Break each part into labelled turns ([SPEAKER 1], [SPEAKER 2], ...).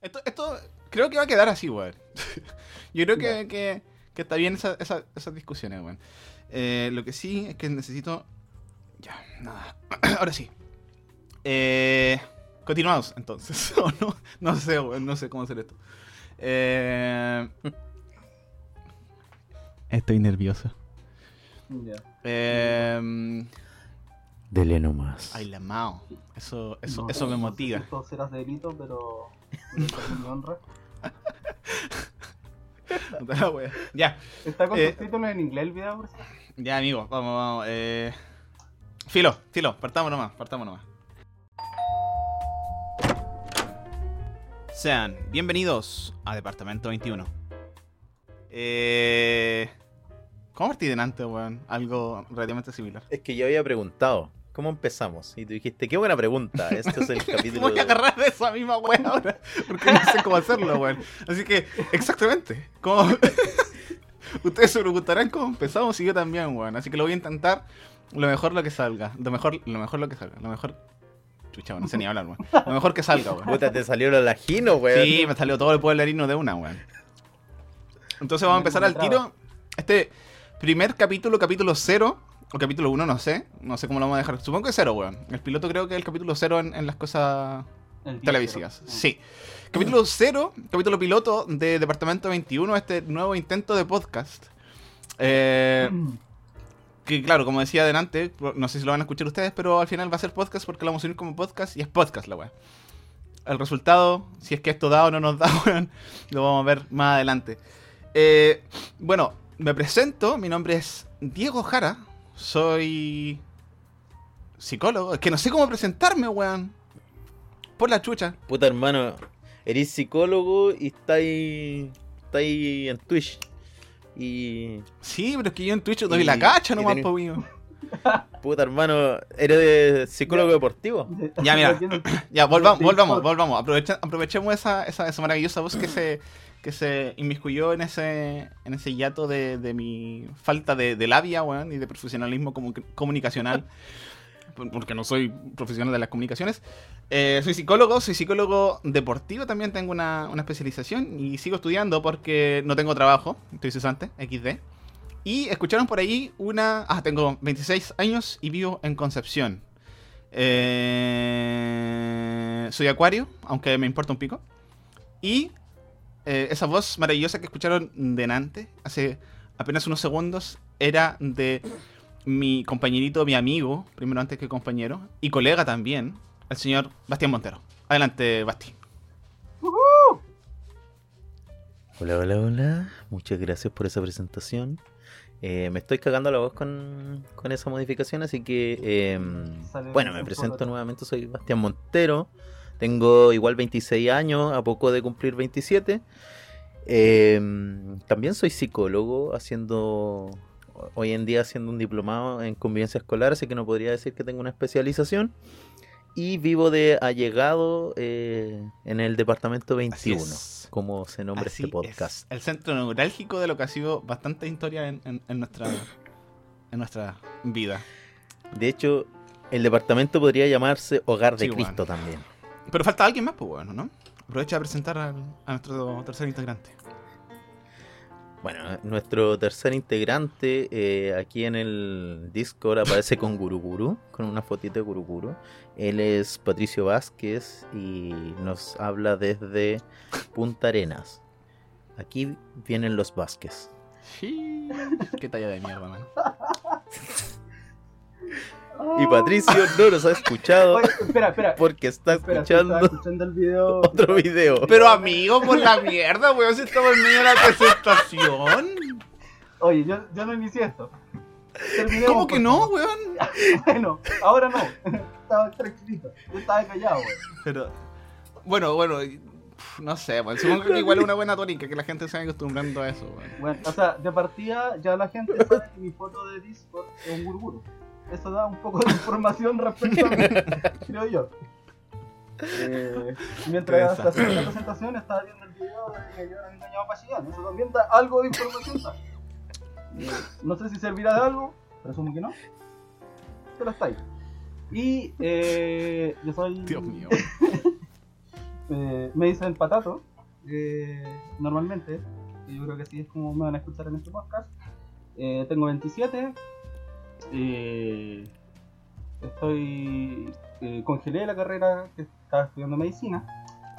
[SPEAKER 1] Esto, esto creo que va a quedar así, weón. Yo creo que, que, que está bien esa, esa- esas discusiones, weón. Eh, lo que sí es que necesito. Ya, nada. Ahora sí. Eh, continuamos, entonces. ¿O no? No sé, weón, no sé cómo hacer esto. Eh, estoy nervioso.
[SPEAKER 2] Ya.
[SPEAKER 1] Eh,
[SPEAKER 3] Dele nomás.
[SPEAKER 1] ay, la mao. Eso, eso,
[SPEAKER 2] No,
[SPEAKER 1] eso me motiva.
[SPEAKER 2] si Esto será delito, pero. Pero es mi honra.
[SPEAKER 1] Puta la wea. Ya.
[SPEAKER 2] Está con
[SPEAKER 1] Eh,
[SPEAKER 2] subtítulos en inglés el video, por si-
[SPEAKER 1] Ya, amigo, vamos, vamos. Eh... Filo, filo, partamos nomás, partamos nomás. Sean bienvenidos a Departamento 21. Eh... ¿Cómo partí delante, weón? Algo relativamente similar.
[SPEAKER 3] Es que yo había preguntado, ¿cómo empezamos? Y tú dijiste, qué buena pregunta. Este es el capítulo.
[SPEAKER 1] Voy a agarrar de esa misma weón ahora, porque no sé cómo hacerlo, weón. Así que, exactamente. ¿cómo... Ustedes se preguntarán cómo empezamos y yo también, weón. Así que lo voy a intentar lo mejor lo que salga. Lo mejor lo, mejor lo que salga. Lo mejor... Chucha, weón, no sé ni hablar, weón. Lo mejor que salga, weón.
[SPEAKER 3] Puta, te salió lo lajino, weón.
[SPEAKER 1] Sí, me salió todo el pueblerino de una, weón. Entonces vamos a empezar al tiro. Este primer capítulo, capítulo 0, o capítulo 1, no sé. No sé cómo lo vamos a dejar. Supongo que 0, weón. El piloto creo que es el capítulo 0 en, en las cosas televisivas.
[SPEAKER 2] cero.
[SPEAKER 1] Sí. Capítulo 0, capítulo piloto de Departamento 21, este nuevo intento de podcast. Eh, que claro, como decía adelante, no sé si lo van a escuchar ustedes, pero al final va a ser podcast porque lo vamos a unir como podcast y es podcast la weá. El resultado, si es que esto da o no nos da, weón, lo vamos a ver más adelante. Eh, bueno, me presento, mi nombre es Diego Jara, soy psicólogo, es que no sé cómo presentarme, weón. Por la chucha.
[SPEAKER 3] Puta, hermano, eres psicólogo y está ahí, está ahí en Twitch. Y.
[SPEAKER 1] Sí, pero es que yo en Twitch doy
[SPEAKER 3] Y-
[SPEAKER 1] la cacha nomás,
[SPEAKER 3] tenés-
[SPEAKER 1] po, mío.
[SPEAKER 3] Puta, hermano, eres de psicólogo deportivo.
[SPEAKER 1] Ya, mira. Ya, volvamos, volvamos, volvamos. Aprovecha- aprovechemos esa, esa, esa maravillosa voz que se, que se inmiscuyó en ese, en ese hiato de, de mi falta de, de labia, weón, y de profesionalismo comu- comunicacional. por- Porque no soy profesional de las comunicaciones. Eh, soy psicólogo, soy psicólogo deportivo, también tengo una, una especialización y sigo estudiando porque no tengo trabajo, estoy cesante, XD. Y escucharon por ahí una... Ah, tengo 26 años y vivo en Concepción. Eh, soy acuario, aunque me importa un pico. Y eh, esa voz maravillosa que escucharon delante, hace apenas unos segundos, era de mi compañerito, mi amigo, primero antes que compañero, y colega también, el señor Bastián Montero. Adelante, Basti.
[SPEAKER 3] Hola, hola, hola. Muchas gracias por esa presentación. Eh, me estoy cagando la voz con, con esa modificación, así que. eh,
[SPEAKER 2] Sale
[SPEAKER 3] bueno, me presento
[SPEAKER 2] de-
[SPEAKER 3] nuevamente. Soy Bastián Montero. Tengo igual 26 años, a poco de cumplir 27. Eh, también soy psicólogo, haciendo. Hoy en día haciendo un diplomado en convivencia escolar, así que no podría decir que tengo una especialización. Y vivo de allegado eh, en el departamento 21
[SPEAKER 1] es.
[SPEAKER 3] como se nombra
[SPEAKER 1] Así
[SPEAKER 3] este podcast.
[SPEAKER 1] es, el centro neurálgico de lo que ha sido bastante historia en, en- en nuestra, en nuestra vida.
[SPEAKER 3] De hecho, el departamento podría llamarse Hogar de Cristo también.
[SPEAKER 1] Pero falta alguien más, pues bueno, ¿no? Aprovecha de presentar al- a nuestro tercer integrante.
[SPEAKER 3] Bueno, nuestro tercer integrante eh, aquí en el Discord aparece con Guruguru, con una fotito de Guruguru. Él es Patricio Vázquez y nos habla desde Punta Arenas. Aquí vienen los Vázquez.
[SPEAKER 1] Sí. Qué talla de mierda, man.
[SPEAKER 3] Y Patricio no nos ha escuchado
[SPEAKER 2] Oye, espera, espera.
[SPEAKER 3] porque está
[SPEAKER 2] espera,
[SPEAKER 3] escuchando
[SPEAKER 2] estaba escuchando el video.
[SPEAKER 3] otro video.
[SPEAKER 1] Pero amigo, por la mierda, weón, si estamos en medio de la presentación.
[SPEAKER 2] Oye, yo, yo no inicié esto. Terminemos,
[SPEAKER 1] ¿Cómo que no, weón?
[SPEAKER 2] Bueno, ahora no. Estaba tranquilito. Yo estaba callado, güey.
[SPEAKER 1] Pero, bueno, bueno, no sé, weón. Supongo que igual es una buena tónica que la gente se vaya acostumbrando a eso, weón.
[SPEAKER 2] Bueno, o sea, de partida ya la gente sabe que mi foto de Discord es un gurguru. Eso da un poco de información respecto a mí, creo yo. Eh, mientras
[SPEAKER 1] Qué
[SPEAKER 2] hacía la presentación estaba viendo el video de que yo era engañado para Chillán. Eso también da algo de información. Eh, no sé si servirá de algo, presumo que no. Pero está ahí. Y eh, yo soy
[SPEAKER 1] Dios mío.
[SPEAKER 2] Me dicen patato, normalmente. Yo creo que así es como me van a escuchar en este podcast. Tengo 27. Eh, estoy. eh, congelé la carrera que estaba estudiando medicina.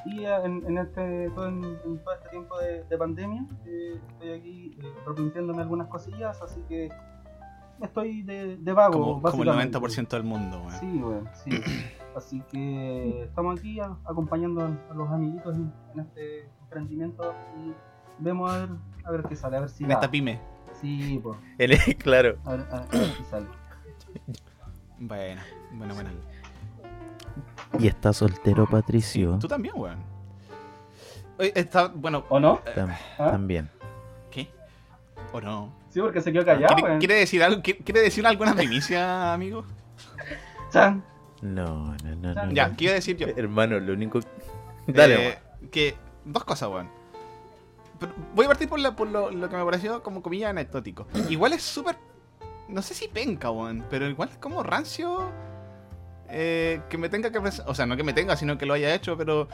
[SPEAKER 2] Y en, en este, todo, en, en todo este tiempo de, de pandemia, eh, estoy aquí replanteándome algunas cosillas, así que estoy de, de vago.
[SPEAKER 1] Como, como el
[SPEAKER 2] básicamente.
[SPEAKER 1] 90% del mundo, weón.
[SPEAKER 2] Sí, sí. Así que estamos aquí a- acompañando a, los amiguitos en, en este emprendimiento y vemos a ver, a ver qué sale, a ver si
[SPEAKER 1] En esta pyme.
[SPEAKER 2] Sí, pues,
[SPEAKER 3] El- claro.
[SPEAKER 2] a ver, a, a ver si sale.
[SPEAKER 1] Bueno, bueno, bueno.
[SPEAKER 3] Y está soltero Patricio.
[SPEAKER 1] Tú también, weón. Oye, está, bueno,
[SPEAKER 2] ¿O no?
[SPEAKER 3] Tam-
[SPEAKER 2] ¿Ah?
[SPEAKER 3] También.
[SPEAKER 1] ¿qué? ¿O no?
[SPEAKER 2] Sí, porque se quedó callado,
[SPEAKER 1] ¿Quiere,
[SPEAKER 2] weón.
[SPEAKER 1] quiere decir algo? ¿Quiere, quiere decir alguna primicia, amigo?
[SPEAKER 2] Chan.
[SPEAKER 3] No, no, no, no.
[SPEAKER 1] Ya,
[SPEAKER 3] no.
[SPEAKER 1] quiero decir yo.
[SPEAKER 3] Hermano, lo único. Dale,
[SPEAKER 1] Eh, que dos cosas, weón. Voy a partir por, la- por lo, lo que me pareció como comillas anecdótico. Igual es súper. No sé si penca, weón, pero igual es como rancio. eh, que me tenga que presentar. O sea, no que me tenga, sino que lo haya hecho, pero.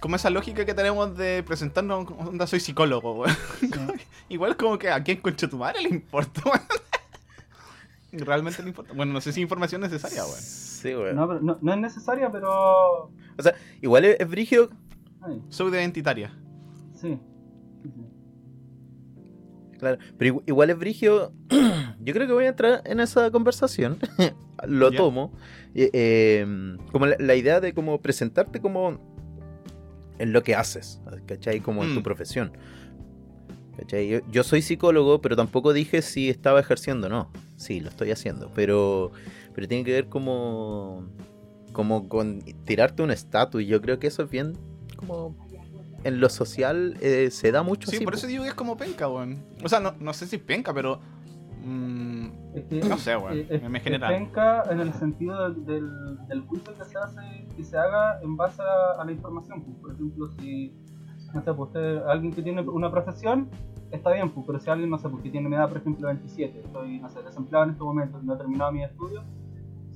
[SPEAKER 1] Como esa lógica que tenemos de presentarnos, onda, soy psicólogo, weón. Igual como que a quién concha tu madre le importa, weón. Realmente le importa. Bueno, no sé si información necesaria, weón.
[SPEAKER 3] Sí, weón.
[SPEAKER 2] No, pero no, no es necesaria, pero.
[SPEAKER 3] O sea, igual es, es brígido.
[SPEAKER 1] Soy de identitaria.
[SPEAKER 2] sí. Sí, sí.
[SPEAKER 3] Claro, pero igu- igual es brigio. Yo creo que voy a entrar en esa conversación. Lo tomo. Eh, eh, como la, la idea de como presentarte como en lo que haces, ¿cachai? Como en tu
[SPEAKER 1] Mm.
[SPEAKER 3] profesión. ¿Cachai? Yo, yo soy psicólogo, pero tampoco dije si estaba ejerciendo o no. Sí, lo estoy haciendo, pero, pero tiene que ver como, como con tirarte un estatus. Yo creo que eso es bien como en lo social eh, se da mucho
[SPEAKER 1] Sí,
[SPEAKER 3] así,
[SPEAKER 1] por
[SPEAKER 3] po.
[SPEAKER 1] eso digo que es como penca, weón. O sea, no, no sé si penca, pero. mm,
[SPEAKER 2] Es que,
[SPEAKER 1] no sé, weón.
[SPEAKER 2] es,
[SPEAKER 1] me
[SPEAKER 2] es
[SPEAKER 1] genera.
[SPEAKER 2] penca en el sentido del, del, del juicio que se hace, que se haga en base a, a la información. pues. Por ejemplo, si no sé, pues usted, alguien que tiene una profesión, está bien, pues, pero si alguien, no sé, pues, que tiene mi edad, por ejemplo, 27, estoy, no sé, desempleado en este momento, no he terminado mi estudio,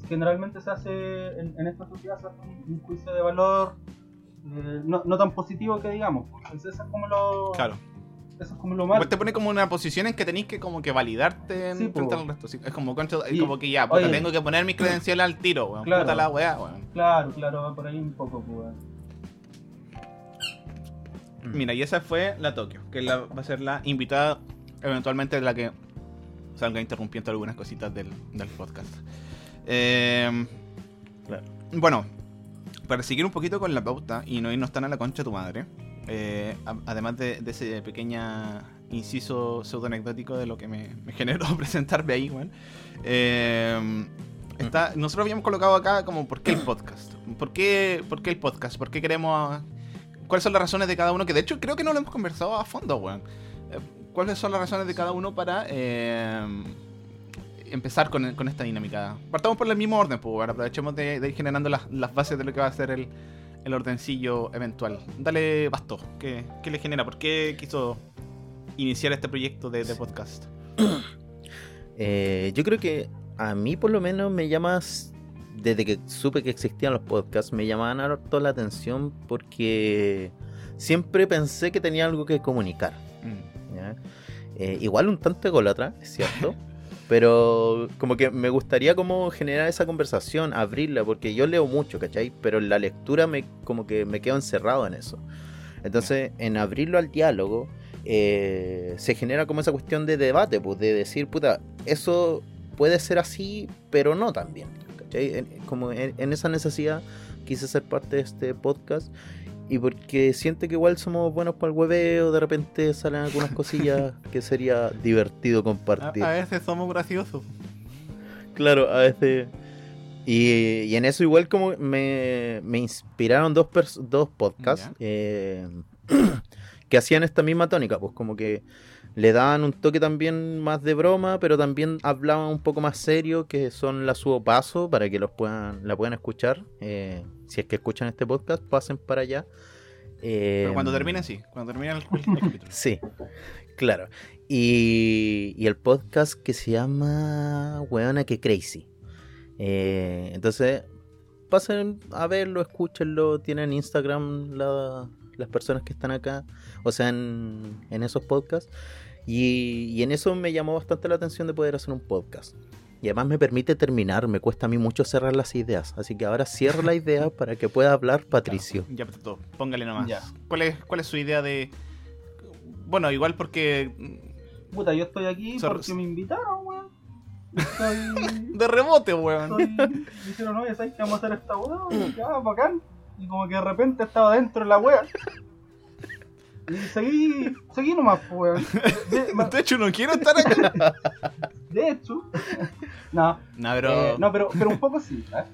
[SPEAKER 2] generalmente se hace, en, en esta sociedad se hace un, un juicio de valor no, no tan positivo que digamos. pues. Entonces, eso es como lo,
[SPEAKER 1] Claro.
[SPEAKER 2] eso es como lo malo.
[SPEAKER 1] Igual te pone como una posición en que tenéis que como que validarte en
[SPEAKER 2] Sí,
[SPEAKER 1] frente al resto. sí. Es como, concho, es
[SPEAKER 2] Y-
[SPEAKER 1] como que ya, puta,
[SPEAKER 2] oye.
[SPEAKER 1] tengo que poner mis credenciales al tiro, weón.
[SPEAKER 2] Claro.
[SPEAKER 1] Puta la weá, weón.
[SPEAKER 2] Claro, claro, va por ahí un poco, pues. weón.
[SPEAKER 3] Mm.
[SPEAKER 1] Mira, y esa fue la Tokio, que la- va a ser la invitada eventualmente la que salga interrumpiendo algunas cositas del, del podcast. Eh,
[SPEAKER 3] Claro.
[SPEAKER 1] Bueno, para seguir un poquito con la pauta y no irnos tan a la concha de tu madre, eh, a- además de, de ese pequeña inciso pseudo anecdótico de lo que me, me generó presentarme ahí, weón. eh, está, nosotros habíamos colocado acá como ¿por qué el podcast? ¿Por qué, por qué el podcast? ¿Por qué queremos cuáles son las razones de cada uno, que de hecho creo que no lo hemos conversado a fondo, weón. Eh, ¿Cuáles son las razones de cada uno para eh, empezar con, con esta dinámica? Partamos por el mismo orden, pues, aprovechemos de, de ir generando las, las bases de lo que va a ser el, el ordencillo eventual. Dale, Basto, ¿qué, qué le genera? ¿Por qué quiso iniciar este proyecto de, de podcast?
[SPEAKER 3] Eh, yo creo que a mí por lo menos me llamas, desde que supe que existían los podcasts, me llamaban harto la atención porque siempre pensé que tenía algo que comunicar.
[SPEAKER 1] Mm.
[SPEAKER 3] Eh, igual un tanto ególatra, es cierto. Pero como que me gustaría como generar esa conversación, abrirla, porque yo leo mucho, ¿cachai? Pero la lectura me como que me quedo encerrado en eso. Entonces, en abrirlo al diálogo, eh, se genera como esa cuestión de debate, pues de decir, puta, eso puede ser así, pero no también. ¿cachai? En- como en, en esa necesidad quise ser parte de este podcast. Y porque siente que igual somos buenos para el hueveo, de repente salen algunas cosillas que sería divertido compartir.
[SPEAKER 1] a veces somos graciosos.
[SPEAKER 3] Claro, a veces. Y, y en eso igual como me, me inspiraron dos, dos podcasts eh, que hacían esta misma tónica, pues como que le daban un toque también más de broma, pero también hablaban un poco más serio, que son la Subo Paso, para que los puedan, la puedan escuchar. eh, si es que escuchan este podcast, pasen para allá. Eh,
[SPEAKER 1] Pero cuando termine, sí. Cuando termine el, el- el capítulo.
[SPEAKER 3] Sí, claro. Y, y el podcast que se llama Weona que Crazy. Eh, entonces, pasen a verlo, escúchenlo, tienen Instagram la- las personas que están acá, o sea, en, en esos podcasts. Y, y en eso me llamó bastante la atención de poder hacer un podcast. Y además me permite terminar, me cuesta a mí mucho cerrar las ideas. Así que ahora cierro la idea para que pueda hablar Patricio.
[SPEAKER 1] Ya, Pato, póngale nomás.
[SPEAKER 2] Ya.
[SPEAKER 1] ¿Cuál, es, ¿Cuál es su idea de.? Bueno, igual porque.
[SPEAKER 2] Puta, yo estoy aquí
[SPEAKER 1] Sor-
[SPEAKER 2] porque me invitaron, weón. Estoy.
[SPEAKER 1] De rebote, weón.
[SPEAKER 2] estoy... Me dijeron, oye, ¿sabes que vamos a hacer esta weá? Ya, bacán. Y como que de repente estaba dentro de la weá. Y seguí, seguí nomás, weón. De,
[SPEAKER 1] De hecho, no quiero estar aquí.
[SPEAKER 2] de hecho, no,
[SPEAKER 1] No, pero.
[SPEAKER 2] Eh, no, pero, pero un poco sí. ¿eh?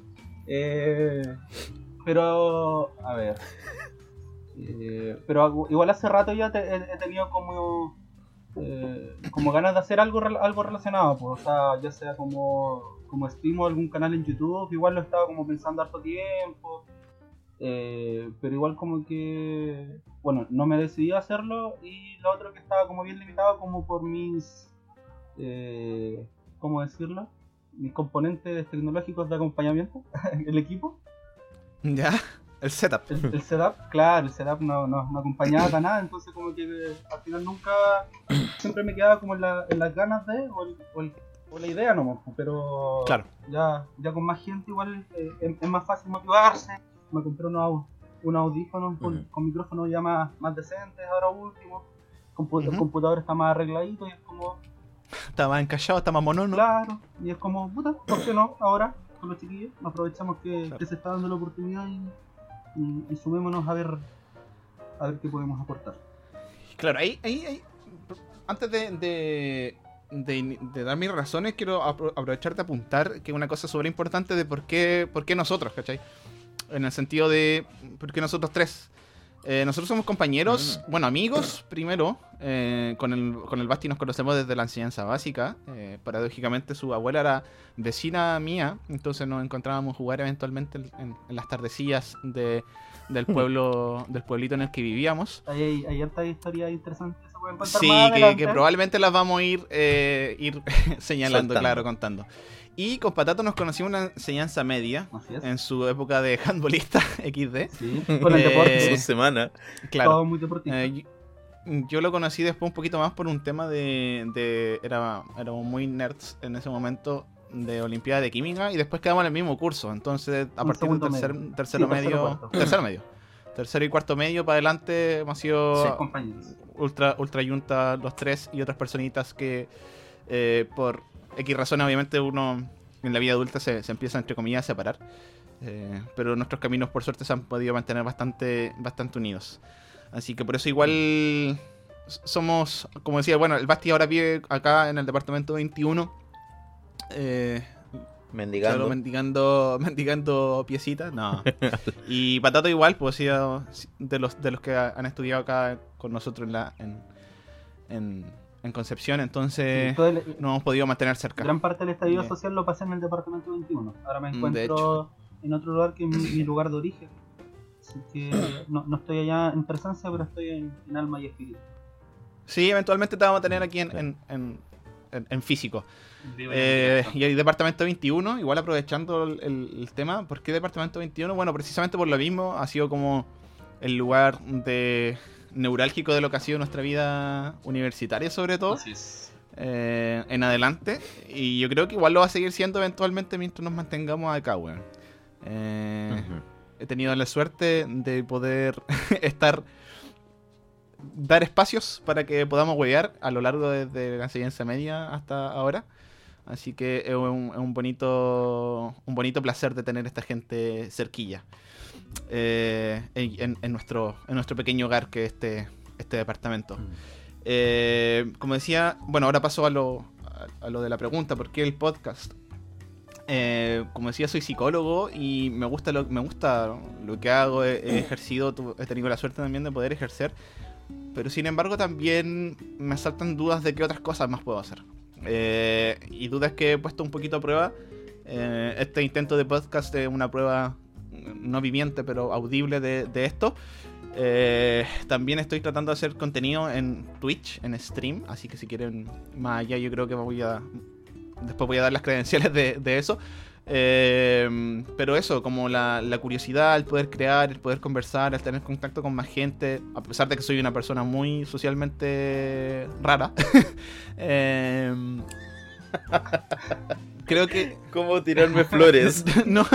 [SPEAKER 2] Eh, pero, a ver. Eh, pero igual hace rato ya te- he, he tenido como eh, como ganas de hacer algo algo relacionado, pues, o sea, ya sea como como streamo algún canal en YouTube, igual lo estaba como pensando harto tiempo. Eh, pero igual como que bueno, no me decidí a hacerlo y lo otro que estaba como bien limitado como por mis eh, ¿cómo decirlo? mis componentes tecnológicos de acompañamiento, el equipo,
[SPEAKER 1] Ya. El setup.
[SPEAKER 2] el, el setup, claro, el setup no, no, no acompañaba para nada, entonces como que eh, al final nunca, siempre me quedaba como en, la- en las ganas de, o, el- o el- o la idea nomás, pero
[SPEAKER 1] Claro.
[SPEAKER 2] ya, ya con más gente igual eh, es, es más fácil motivarse, me compré unos, unos audífonos con,
[SPEAKER 3] Ujú.
[SPEAKER 2] con micrófonos ya más, más decentes ahora último, Compu- el computador está más arregladito y es como,
[SPEAKER 1] Está más encallado, está más monono.
[SPEAKER 2] Claro, y es como, puta, ¿por qué no? Ahora, con los chiquillos, aprovechamos que,
[SPEAKER 1] Claro.
[SPEAKER 2] que se está dando la oportunidad y, y, y sumémonos a ver a ver qué podemos aportar.
[SPEAKER 1] Claro, ahí, ahí, ahí- antes de, de, de- de dar mis razones, quiero apro- aprovechar de apuntar que una cosa súper importante de por qué, por qué nosotros, ¿cachai? En el sentido de por qué nosotros tres. Eh, nosotros somos compañeros, bueno, amigos primero. eh, con, el, con el Basti nos conocemos desde la enseñanza básica. eh, paradójicamente, su abuela era vecina mía, entonces nos encontrábamos jugar eventualmente en, en- en las tardecillas de, del pueblo del pueblito en el que vivíamos.
[SPEAKER 2] Hay, hay, hay historias interesantes que se pueden contar
[SPEAKER 1] Sí, que, que probablemente las vamos a ir, eh, ir señalando,
[SPEAKER 3] Soltando.
[SPEAKER 1] claro, contando. Y con Patato nos conocimos en una enseñanza media, en su época de handbolista XD.
[SPEAKER 2] Sí, con el
[SPEAKER 1] Eh,
[SPEAKER 2] deporte.
[SPEAKER 3] Su semana.
[SPEAKER 1] Claro.
[SPEAKER 2] Todo muy deportivo.
[SPEAKER 1] Eh, yo, yo lo conocí después un poquito más por un tema de... de era, éramos muy nerds en ese momento de Olimpiada de Química y después quedamos en el mismo curso. Entonces, a
[SPEAKER 2] Un
[SPEAKER 1] partir del tercer,
[SPEAKER 2] medio.
[SPEAKER 1] tercero
[SPEAKER 2] Sí,
[SPEAKER 1] medio... tercero medio. Tercero y cuarto medio para adelante hemos sido...
[SPEAKER 2] Sí, compañeros.
[SPEAKER 1] ultra, ultra yunta los tres y otras personitas que eh, por X razones obviamente uno en la vida adulta se, se empieza entre comillas a separar. Eh, pero nuestros caminos por suerte se han podido mantener bastante, bastante unidos. Así que por eso igual somos, como decía, bueno, el Basti ahora vive acá en el departamento 21. Eh,
[SPEAKER 3] Mendigando.
[SPEAKER 1] Claro, mendigando, mendigando piecitas, no. y Patato igual, pues de los, de los que han estudiado acá con nosotros en la en, en, en Concepción, entonces
[SPEAKER 2] el-
[SPEAKER 1] no hemos podido mantener cerca.
[SPEAKER 2] gran parte del estallido
[SPEAKER 1] Bien.
[SPEAKER 2] social lo pasé en el departamento 21. Ahora me
[SPEAKER 1] Mm,
[SPEAKER 2] encuentro en otro lugar que es mi, mi lugar de origen. Así que no, no estoy allá en presencia, pero estoy en, en alma y espíritu.
[SPEAKER 1] Sí, eventualmente te vamos a tener aquí en, en, en, en- en físico. Eh, y el departamento 21, igual aprovechando el, el- el tema, ¿por qué departamento 21? Bueno, precisamente por lo mismo, ha sido como el lugar de neurálgico de lo que ha sido nuestra vida universitaria sobre todo.
[SPEAKER 2] Así es.
[SPEAKER 1] eh, en adelante. Y yo creo que igual lo va a seguir siendo eventualmente mientras nos mantengamos acá, weón. Eh. He tenido la suerte de poder estar. dar espacios para que podamos huevear a lo largo desde la enseñanza media hasta ahora. Así que es un, es un bonito un bonito placer de tener esta gente cerquilla. Eh, en, en nuestro, en nuestro pequeño hogar que es este, este departamento. Eh, como decía, bueno, ahora paso a lo, a, a lo de la pregunta, ¿por qué el podcast? Eh, como decía, soy psicólogo y me gusta lo, me gusta lo que hago, he, he ejercido, tu- he tenido la suerte también de poder ejercer, pero sin embargo también me saltan dudas de qué otras cosas más puedo hacer. Eh, y dudas que he puesto un poquito a prueba. Eh, este intento de podcast es una prueba no viviente, pero audible de, esto. Eh, también estoy tratando de hacer contenido en Twitch, en stream, así que si quieren más allá yo creo que voy a... Después voy a dar las credenciales de, eso. Eh, pero eso, como la, curiosidad, el poder crear, el poder conversar, el tener contacto con más gente, a pesar de que soy una persona muy socialmente rara. eh, creo que
[SPEAKER 3] ¿Cómo tirarme flores?
[SPEAKER 1] no,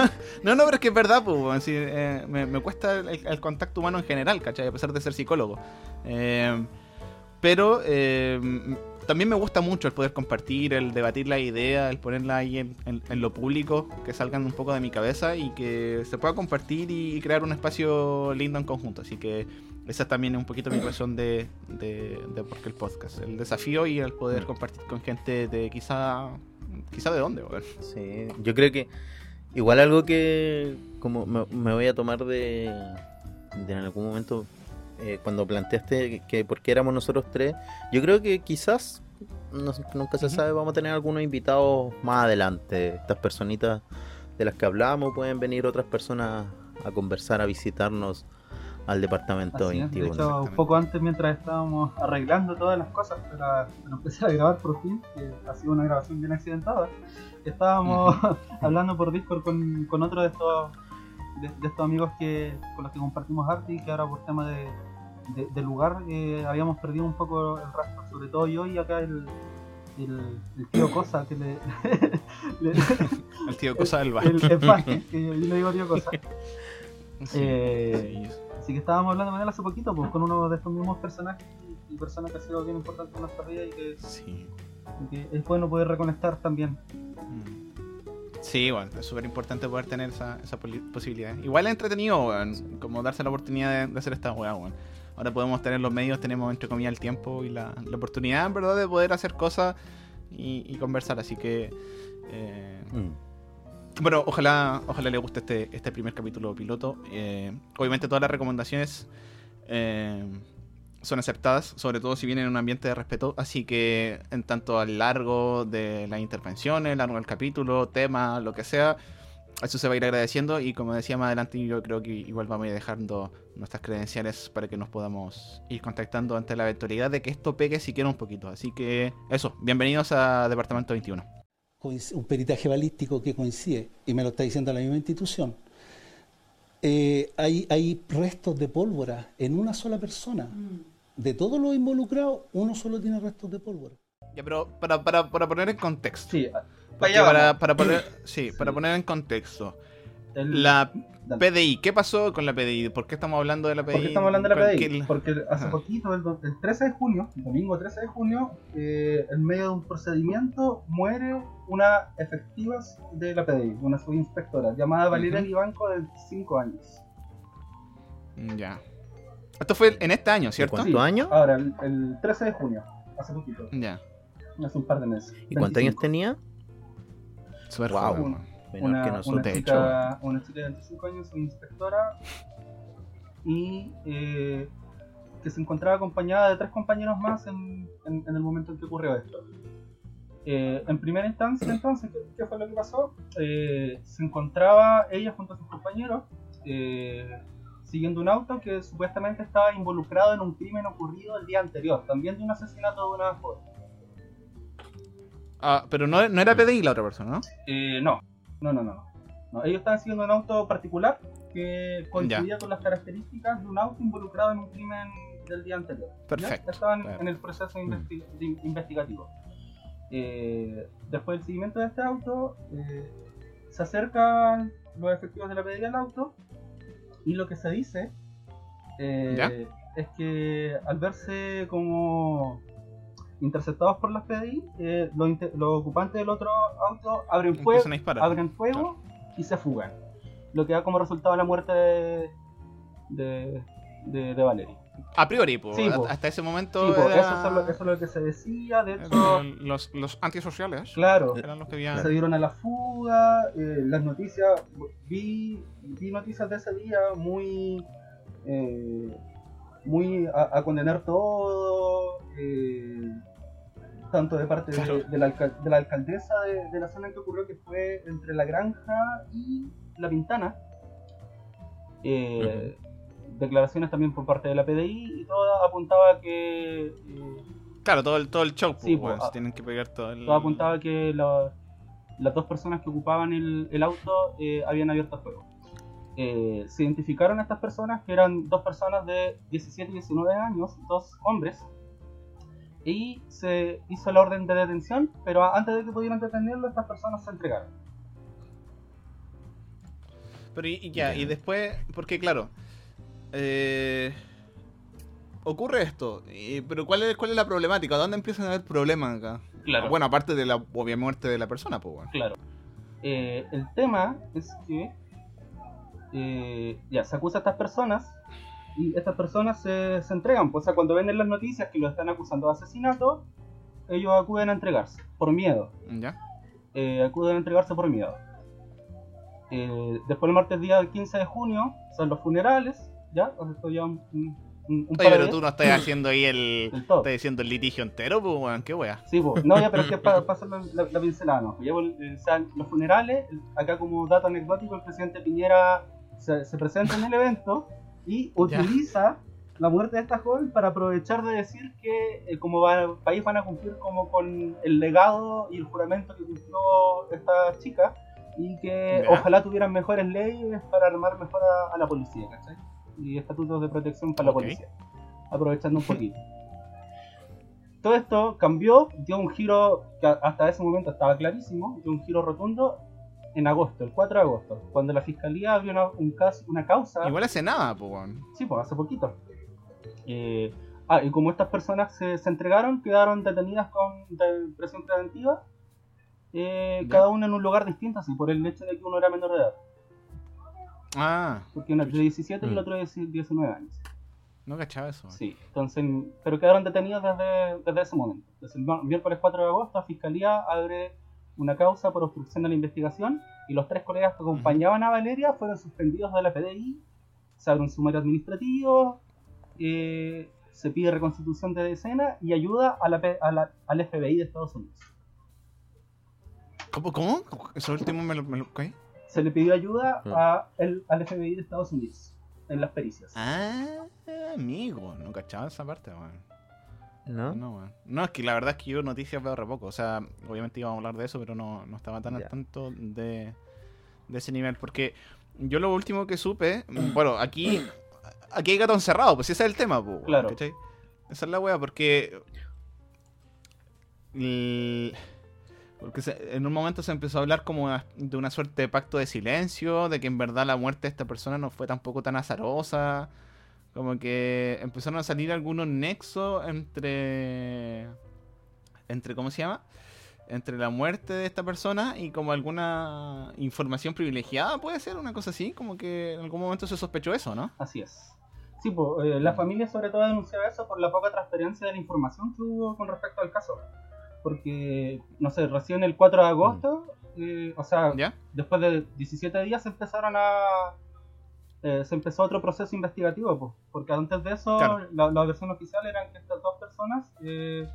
[SPEAKER 1] no, no, pero es que es verdad, pues, sí, eh, me, me cuesta el, el contacto humano en general, ¿cachai? A pesar de ser psicólogo. Eh, pero eh, también me gusta mucho el poder compartir, el debatir la idea, el ponerla ahí en, en- en lo público, que salgan un poco de mi cabeza y que se pueda compartir y crear un espacio lindo en conjunto. Así que esa también es un poquito mi razón de, de, de por qué el podcast. El desafío y el poder compartir con gente de quizá, quizá de dónde, weón.
[SPEAKER 3] Sí, yo creo que igual algo que como me, me voy a tomar de, de en algún momento eh, cuando planteaste que, que por qué éramos nosotros tres, yo creo que quizás no- nunca se sabe, vamos a tener algunos invitados más adelante. Estas personitas de las que hablamos pueden venir otras personas a conversar, a visitarnos al departamento
[SPEAKER 2] Así es, de
[SPEAKER 3] 21.
[SPEAKER 2] hecho, un poco antes, mientras estábamos arreglando todas las cosas para, para empezar a grabar por fin, que ha sido una grabación bien accidentada, estábamos hablando por Discord con, con otro de estos de, de estos amigos que con los que compartimos arte y que ahora por tema de, de- de lugar eh, habíamos perdido un poco el rastro, sobre todo yo y acá el, el, el tío Cosa que le, le-
[SPEAKER 1] El tío Cosa del bar.
[SPEAKER 2] el, el que yo le digo tío Cosa.
[SPEAKER 1] Sí,
[SPEAKER 2] Eh,
[SPEAKER 1] sí.
[SPEAKER 2] Así que estábamos hablando con él hace poquito, pues con uno de estos mismos personajes y, y personas que ha sido bien importante en nuestra vida y que,
[SPEAKER 1] Sí.
[SPEAKER 2] y que es bueno poder reconectar también.
[SPEAKER 1] Mm. Sí, bueno, es súper importante poder tener esa, esa posibilidad. Igual es entretenido, weón, como darse la oportunidad de, de hacer esta weá, weón. Ahora podemos tener los medios, tenemos entre comillas el tiempo y la, la oportunidad, en verdad, de poder hacer cosas y, y conversar. Así que, eh,
[SPEAKER 3] Mm.
[SPEAKER 1] Bueno, ojalá, ojalá le guste este, este primer capítulo piloto. Eh, obviamente todas las recomendaciones eh, son aceptadas, sobre todo si vienen en un ambiente de respeto. Así que en tanto a lo largo de las intervenciones, largo del capítulo, tema, lo que sea, eso se va a ir agradeciendo. Y como decía más adelante, yo creo que igual vamos a ir dejando nuestras credenciales para que nos podamos ir contactando ante la eventualidad de que esto pegue siquiera un poquito. Así que eso, bienvenidos a Departamento 21.
[SPEAKER 4] Un peritaje balístico que coincide, y me lo está diciendo la misma institución, eh, hay, hay restos de pólvora en una sola persona. De todos los involucrados, uno solo tiene restos de pólvora.
[SPEAKER 1] Ya, pero para, para, para poner en contexto.
[SPEAKER 2] Sí,
[SPEAKER 1] para, para poner, sí, para poner en contexto.
[SPEAKER 2] el-
[SPEAKER 1] La
[SPEAKER 2] dale.
[SPEAKER 1] PDI, ¿qué pasó con la PDI? ¿Por qué estamos hablando de la PDI?
[SPEAKER 2] ¿Por qué estamos hablando de la
[SPEAKER 1] ¿Cuál-
[SPEAKER 2] PDI? Porque hace poquito, el, do- el 13 de junio, domingo 13 de junio, eh, en medio de un procedimiento muere una efectiva de la PDI, una subinspectora, llamada Valeria. Vivanco de 25 años.
[SPEAKER 1] Mm, Ya. Esto fue en este año, ¿cierto?
[SPEAKER 3] cuánto? años?
[SPEAKER 2] Ahora, el, el 13 de junio, hace poquito,
[SPEAKER 1] Ya.
[SPEAKER 2] hace un par de meses.
[SPEAKER 3] ¿Y cuántos años
[SPEAKER 2] 25.
[SPEAKER 3] tenía?
[SPEAKER 1] Súper
[SPEAKER 3] Wow. Menor
[SPEAKER 2] una,
[SPEAKER 3] que
[SPEAKER 2] una
[SPEAKER 3] nosotros.
[SPEAKER 1] de
[SPEAKER 2] chica, una chica de 25 años, una inspectora, y eh, que se encontraba acompañada de tres compañeros más en, en- en el momento en que ocurrió esto. Eh, en primera instancia, entonces, ¿qué, qué fue lo que pasó? Eh, se encontraba ella junto a sus compañeros eh, siguiendo un auto que supuestamente estaba involucrado en un crimen ocurrido el día anterior, también de un asesinato de una joven.
[SPEAKER 1] Ah, pero no, no era PDI la otra persona, ¿no?
[SPEAKER 2] Eh, no, no, no, no, no. Ellos estaban siguiendo un auto particular que coincidía con las características de un auto involucrado en un crimen del día anterior. ¿ya?
[SPEAKER 1] Perfecto,
[SPEAKER 2] Estaban
[SPEAKER 1] claro.
[SPEAKER 2] en el proceso investi- de- investigativo. Eh, después del seguimiento de este auto, eh, se acercan los efectivos de la PDI al auto y lo que se dice eh,
[SPEAKER 1] ¿Ya?
[SPEAKER 2] es que al verse como interceptados por las PDI, eh, los, ocupantes del otro auto abren fuego, abren fuego y se fugan. Lo que da como resultado la muerte de, de, de, de Valerie.
[SPEAKER 1] A priori, po,
[SPEAKER 2] Sí, po.
[SPEAKER 1] hasta ese momento era-
[SPEAKER 2] eso, es lo, eso es lo que se decía. De hecho,
[SPEAKER 1] los, los antisociales
[SPEAKER 2] claro,
[SPEAKER 1] eran los que habían...
[SPEAKER 2] se dieron a la fuga. eh, las noticias, vi, vi noticias de ese día muy. eh, muy a, a condenar todo. eh, tanto de parte de-
[SPEAKER 1] Claro.
[SPEAKER 2] de, la, de la alcaldesa de, de la zona en que ocurrió, que fue entre la granja y la pintana. Eh, Declaraciones también por parte de la PDI y todo apuntaba que. eh,
[SPEAKER 1] Claro, todo el, todo el show,
[SPEAKER 2] Sí, ah,
[SPEAKER 1] tienen que pegar todo el...
[SPEAKER 2] todo apuntaba que la- las dos personas que ocupaban el, el auto eh, habían abierto fuego. Eh, se identificaron a estas personas, que eran dos personas de 17 y 19 años, dos hombres, y se hizo la orden de detención, pero antes de que pudieran detenerlo, estas personas se entregaron.
[SPEAKER 1] Pero y, y ya, y después, porque claro, eh, ocurre esto, y- pero ¿cuál es, ¿cuál es la problemática? ¿Dónde empiezan a haber problemas acá?
[SPEAKER 2] Claro.
[SPEAKER 1] Bueno, aparte de la obvia muerte de la persona, pues bueno.
[SPEAKER 2] Claro. Eh, el tema es que eh, ya se acusa a estas personas y estas personas se, se entregan. Pues, o sea, cuando ven en las noticias que lo están acusando de asesinato, ellos acuden a entregarse por miedo.
[SPEAKER 1] ¿Ya?
[SPEAKER 2] Eh, acuden a entregarse por miedo. Eh, después el martes día 15 de junio son los funerales, ¿ya? O sea, esto ya un, un- un
[SPEAKER 1] Oye, pero tú no estás haciendo ahí el...
[SPEAKER 2] El.
[SPEAKER 1] Estás diciendo el litigio entero, pues weón, qué wea.
[SPEAKER 2] Sí, pues, no, ya, pero es que para pasar la, la, la pincelada, ¿no? Ya, pues, eh, o sea, los funerales, acá como dato anecdótico, el presidente Piñera se, se presenta en el evento y
[SPEAKER 1] Ya.
[SPEAKER 2] utiliza la muerte de esta joven para aprovechar de decir que eh, como va, país van a cumplir como con el legado y el juramento que cumplió esta chica y que
[SPEAKER 1] Ya.
[SPEAKER 2] ojalá tuvieran mejores leyes para armar mejor a, a la policía, ¿cachai? Y estatutos de protección para
[SPEAKER 1] Ok.
[SPEAKER 2] la policía, aprovechando un poquito. Todo esto cambió, dio un giro que hasta ese momento estaba clarísimo, dio un giro rotundo en agosto, el 4 de agosto, cuando la fiscalía abrió una, un caso, una causa.
[SPEAKER 1] Igual hace nada, pues.
[SPEAKER 2] Sí, pues hace poquito. Eh, ah, y como estas personas se, se entregaron, quedaron detenidas con de- presión preventiva, eh, cada uno en un lugar distinto, así por el hecho de que uno era menor de edad.
[SPEAKER 1] Ah,
[SPEAKER 2] Porque uno de 17 y el
[SPEAKER 3] Mm.
[SPEAKER 2] otro de 19 años.
[SPEAKER 1] no cachaba eso.
[SPEAKER 2] Sí, entonces, pero quedaron detenidos desde, desde ese momento. Entonces, el miércoles 4 de agosto, la Fiscalía abre una causa por obstrucción de la investigación y los tres colegas que acompañaban a Valeria fueron suspendidos de la PDI, se abre un sumario administrativo, eh, se pide reconstitución de escena y ayuda a la, P- a la- al FBI de Estados Unidos.
[SPEAKER 1] ¿Cómo? ¿Cómo? Eso último me lo... Me lo ¿qué?
[SPEAKER 2] Se le pidió ayuda a el- al FBI de Estados Unidos en las pericias.
[SPEAKER 1] Ah, amigo, no cachaba esa parte, weón.
[SPEAKER 3] ¿No?
[SPEAKER 1] No, es que la verdad es que yo noticias veo re poco. O sea, obviamente íbamos a hablar de eso, pero no, no estaba tan
[SPEAKER 3] Ya.
[SPEAKER 1] al tanto de, de ese nivel. Porque yo lo último que supe, bueno, aquí, aquí hay gato encerrado, pues ese es el tema, pues, weón,
[SPEAKER 2] Claro.
[SPEAKER 1] ¿cachai? Esa es la wea, porque. el- porque se- en un momento se empezó a hablar como una- de una suerte de pacto de silencio, de que en verdad la muerte de esta persona no fue tampoco tan azarosa. Como que empezaron a salir algunos nexos entre. entre ¿Cómo se llama? Entre la muerte de esta persona y como alguna información privilegiada, puede ser, una cosa así. Como que en algún momento se sospechó eso, ¿no?
[SPEAKER 2] Así es. Sí, pues, eh, la familia sobre todo denunciaba eso por la poca transparencia de la información que hubo con respecto al caso. Porque, no sé, recién el 4 de agosto, eh, o sea,
[SPEAKER 1] ¿Ya?
[SPEAKER 2] después de 17 días empezaron a... eh, se empezó otro proceso investigativo, pues, porque antes de eso
[SPEAKER 1] Claro.
[SPEAKER 2] la, la versión oficial era que estas dos personas eh,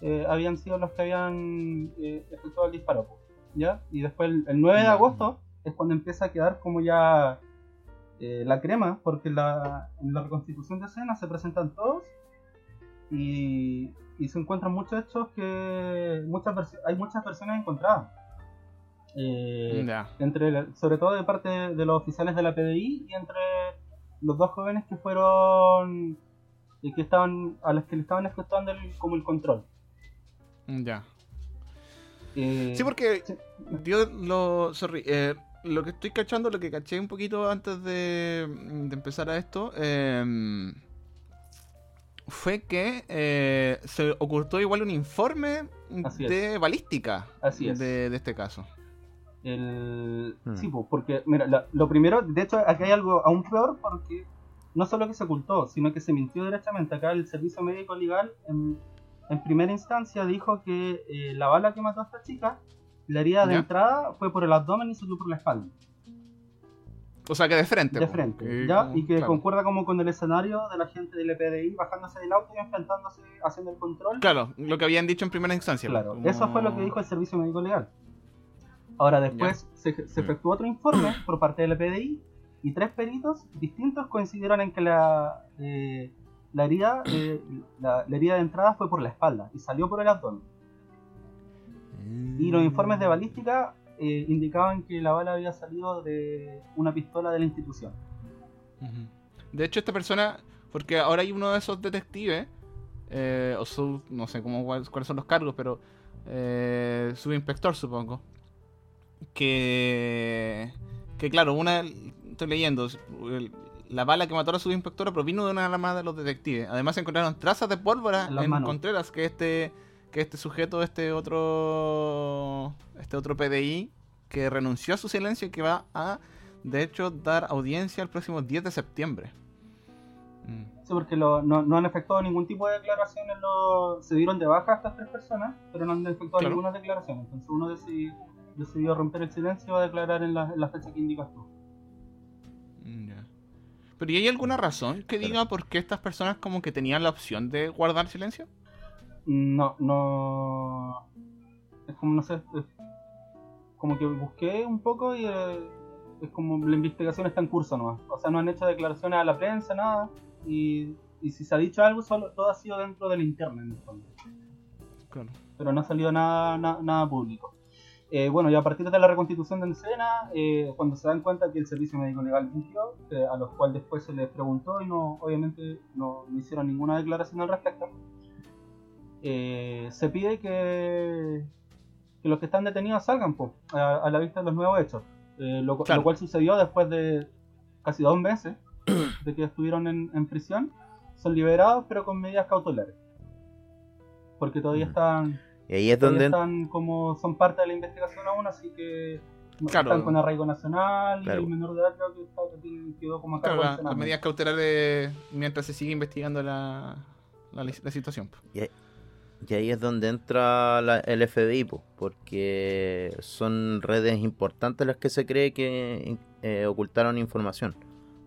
[SPEAKER 2] eh, habían sido los que habían efectuado el disparo, pues, ¿ya? Y después el, el 9 de agosto es cuando empieza a quedar como ya la crema, porque la, en la reconstitución de escena se presentan todos y, y se encuentran muchos hechos que muchas hay muchas versiones encontradas. Eh, entre la- sobre todo de parte de los oficiales de la PDI y entre los dos jóvenes que fueron y que estaban a los que le estaban efectuando el- como el control.
[SPEAKER 1] Ya.
[SPEAKER 2] Eh,
[SPEAKER 1] Sí, porque
[SPEAKER 2] sí.
[SPEAKER 1] yo lo. Sorry. eh, lo que estoy cachando, lo que caché un poquito antes de, de empezar a esto, eh, fue que eh, se ocultó igual un informe
[SPEAKER 2] Así
[SPEAKER 1] de balística
[SPEAKER 2] Así es.
[SPEAKER 1] De, de este caso.
[SPEAKER 2] El...
[SPEAKER 3] Hmm.
[SPEAKER 2] Sí, pues, porque, mira, la- lo primero, de hecho, aquí hay algo aún peor porque no solo que se ocultó, sino que se mintió derechamente. Acá el servicio médico legal, en, en primera instancia, dijo que eh, la bala que mató a esta chica, la herida de
[SPEAKER 1] Ya.
[SPEAKER 2] entrada fue por el abdomen y salió por la espalda,
[SPEAKER 1] O sea, que de frente.
[SPEAKER 2] de
[SPEAKER 1] po,
[SPEAKER 2] frente,
[SPEAKER 1] que
[SPEAKER 2] ¿ya? Y que
[SPEAKER 1] claro.
[SPEAKER 2] concuerda como con el escenario de la gente del EPDI bajándose del auto y enfrentándose, haciendo el control.
[SPEAKER 1] Claro, lo que habían dicho en primera instancia.
[SPEAKER 2] Claro,
[SPEAKER 1] como-
[SPEAKER 2] eso fue lo que dijo el servicio médico legal. Ahora después se, se
[SPEAKER 1] Mm.
[SPEAKER 2] efectuó otro informe por parte del PDI y tres peritos distintos coincidieron en que la, eh, la, herida, eh, la, la herida de entrada fue por la espalda y salió por el abdomen. Y los informes de balística eh, indicaban que la bala había salido de una pistola de la institución.
[SPEAKER 1] De hecho, esta persona, porque ahora hay uno de esos detectives, eh, o su, no sé cómo, cuál- cuáles son los cargos, pero eh, subinspector supongo, que, que claro, una, estoy leyendo, el- la bala que mató a la subinspectora provino de una arma de los detectives. Además se encontraron trazas de pólvora
[SPEAKER 2] En
[SPEAKER 1] en. Contreras, que este, que este sujeto, este otro, este otro PDI, que renunció a su silencio y que va a, de hecho, dar audiencia el próximo 10 de septiembre. Mm.
[SPEAKER 2] Sí, porque lo- no, no han efectuado ningún tipo de declaraciones. lo- se dieron de baja estas tres personas, pero no han efectuado
[SPEAKER 1] Claro.
[SPEAKER 2] ninguna declaración. Entonces uno decidió, decidió romper el silencio y va a declarar en la, en la fecha que indicas tú.
[SPEAKER 1] Pero ¿y hay alguna razón que diga por qué estas personas como que tenían la opción de guardar silencio?
[SPEAKER 2] No, no. Es como, no sé. es como que busqué un poco y eh, es como la investigación está en curso nomás. O sea, no han hecho declaraciones a la prensa, nada. Y, y si se ha dicho algo, solo, todo ha sido dentro de la interna en el fondo.
[SPEAKER 1] Claro.
[SPEAKER 2] pero no ha salido nada, na- nada público. Eh, bueno, y a partir de la reconstitución de Encena, eh, cuando se dan cuenta que el servicio médico legal mintió, eh, a los cuales después se les preguntó y no, obviamente no, no hicieron ninguna declaración al respecto, eh, se pide que, que los que están detenidos salgan po, a, a la vista de los nuevos hechos, Eh, lo, cu-
[SPEAKER 1] Claro.
[SPEAKER 2] lo cual sucedió después de casi dos meses de que estuvieron en, en prisión, son liberados pero con medidas cautelares. Porque todavía
[SPEAKER 3] Mm.
[SPEAKER 2] están
[SPEAKER 3] Y ahí es donde
[SPEAKER 2] están como son parte de la investigación aún, así que
[SPEAKER 1] Claro.
[SPEAKER 2] están con arraigo nacional
[SPEAKER 3] Claro.
[SPEAKER 2] y el menor de edad creo que está- quedó como a
[SPEAKER 1] Claro, las medidas cautelares mientras se sigue investigando la, la, la situación. po.
[SPEAKER 3] Y ahí es donde entra la- el FBI, po, porque son redes importantes las que se cree que eh, ocultaron información.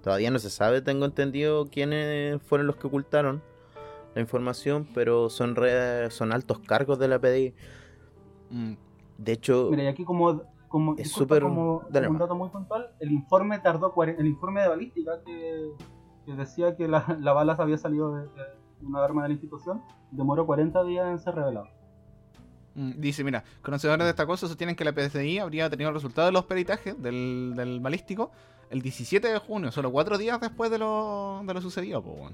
[SPEAKER 3] Todavía no se sabe, tengo entendido, quiénes fueron los que ocultaron la información, pero son redes, son altos cargos de la PDI.
[SPEAKER 1] Mm.
[SPEAKER 3] De hecho,
[SPEAKER 2] Mira, y aquí como, como,
[SPEAKER 3] Es
[SPEAKER 2] disculpa,
[SPEAKER 3] súper-
[SPEAKER 2] como,
[SPEAKER 3] dale
[SPEAKER 2] como un dato muy puntual, el informe tardó, el informe de balística que, que decía que la, la bala había salido de, de una arma de la institución, demoró 40 días en ser revelado.
[SPEAKER 1] Mm, Dice, mira, conocedores de esta cosa sostienen que la PSI habría tenido el resultado de los peritajes del, del balístico el 17 de junio, solo cuatro días después de lo, de lo sucedido, po.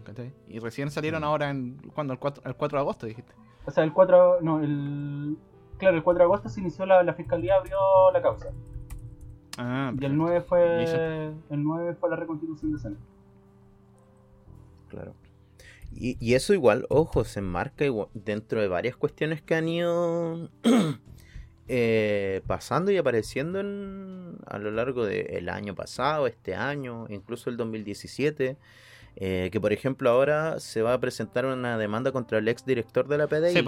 [SPEAKER 1] Y recién salieron
[SPEAKER 3] Mm.
[SPEAKER 1] ahora en, cuando El 4, el 4 de agosto, dijiste.
[SPEAKER 2] O sea, el 4, no, el, claro, el 4 de agosto se inició la, la fiscalía abrió la causa.
[SPEAKER 1] Ah,
[SPEAKER 2] Y el 9 fue, el 9 fue la reconstitución de Sena.
[SPEAKER 3] Claro. Y, y eso igual, ojo, se enmarca igual- dentro de varias cuestiones que han ido eh, pasando y apareciendo en- a lo largo del año pasado, este año, incluso el 2017. eh, que por ejemplo ahora se va a presentar una demanda contra el ex director de la PDI.
[SPEAKER 1] Sí,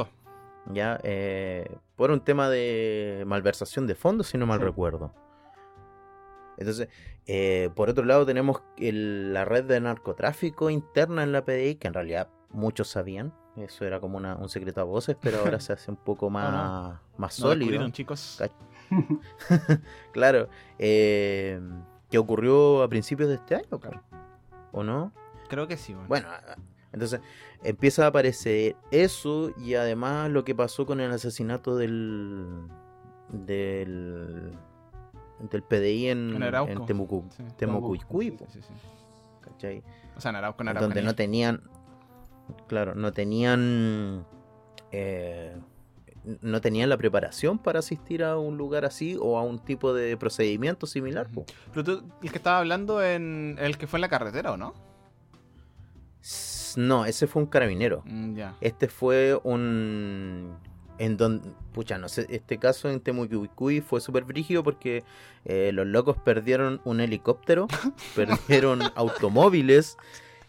[SPEAKER 3] ya eh, por un tema de malversación de fondos, si no mal
[SPEAKER 2] Sí.
[SPEAKER 3] recuerdo. Entonces, eh, por otro lado tenemos el- la red de narcotráfico interna en la PDI, que en realidad muchos sabían, eso era como una- un secreto a voces, pero ahora se hace un poco más, más
[SPEAKER 1] No
[SPEAKER 3] sólido.
[SPEAKER 1] descubrieron, chicos.
[SPEAKER 3] Claro, eh, que ocurrió a principios de este año,
[SPEAKER 1] Claro.
[SPEAKER 3] ¿o no?
[SPEAKER 1] Creo que sí, weón.
[SPEAKER 3] Bueno, entonces empieza a aparecer eso y además lo que pasó con el asesinato del del del PDI en,
[SPEAKER 1] En Arauco.
[SPEAKER 3] en Temucu,
[SPEAKER 1] Sí.
[SPEAKER 3] Temucuicui,
[SPEAKER 1] Sí, sí, sí.
[SPEAKER 3] ¿cachai?
[SPEAKER 1] O sea, en Arauco, en Arauco.
[SPEAKER 3] donde no tenían, claro, no tenían, eh, no tenían la preparación para asistir a un lugar así o a un tipo de procedimiento similar. po.
[SPEAKER 1] Pero tú, el que estaba hablando en el que fue en la carretera, ¿o no?
[SPEAKER 3] No, ese fue un carabinero.
[SPEAKER 1] Mm, ya.
[SPEAKER 3] Este fue un. En donde. Pucha, no sé. Este caso en Temucuicui fue súper brígido porque eh, los locos perdieron un helicóptero, perdieron automóviles,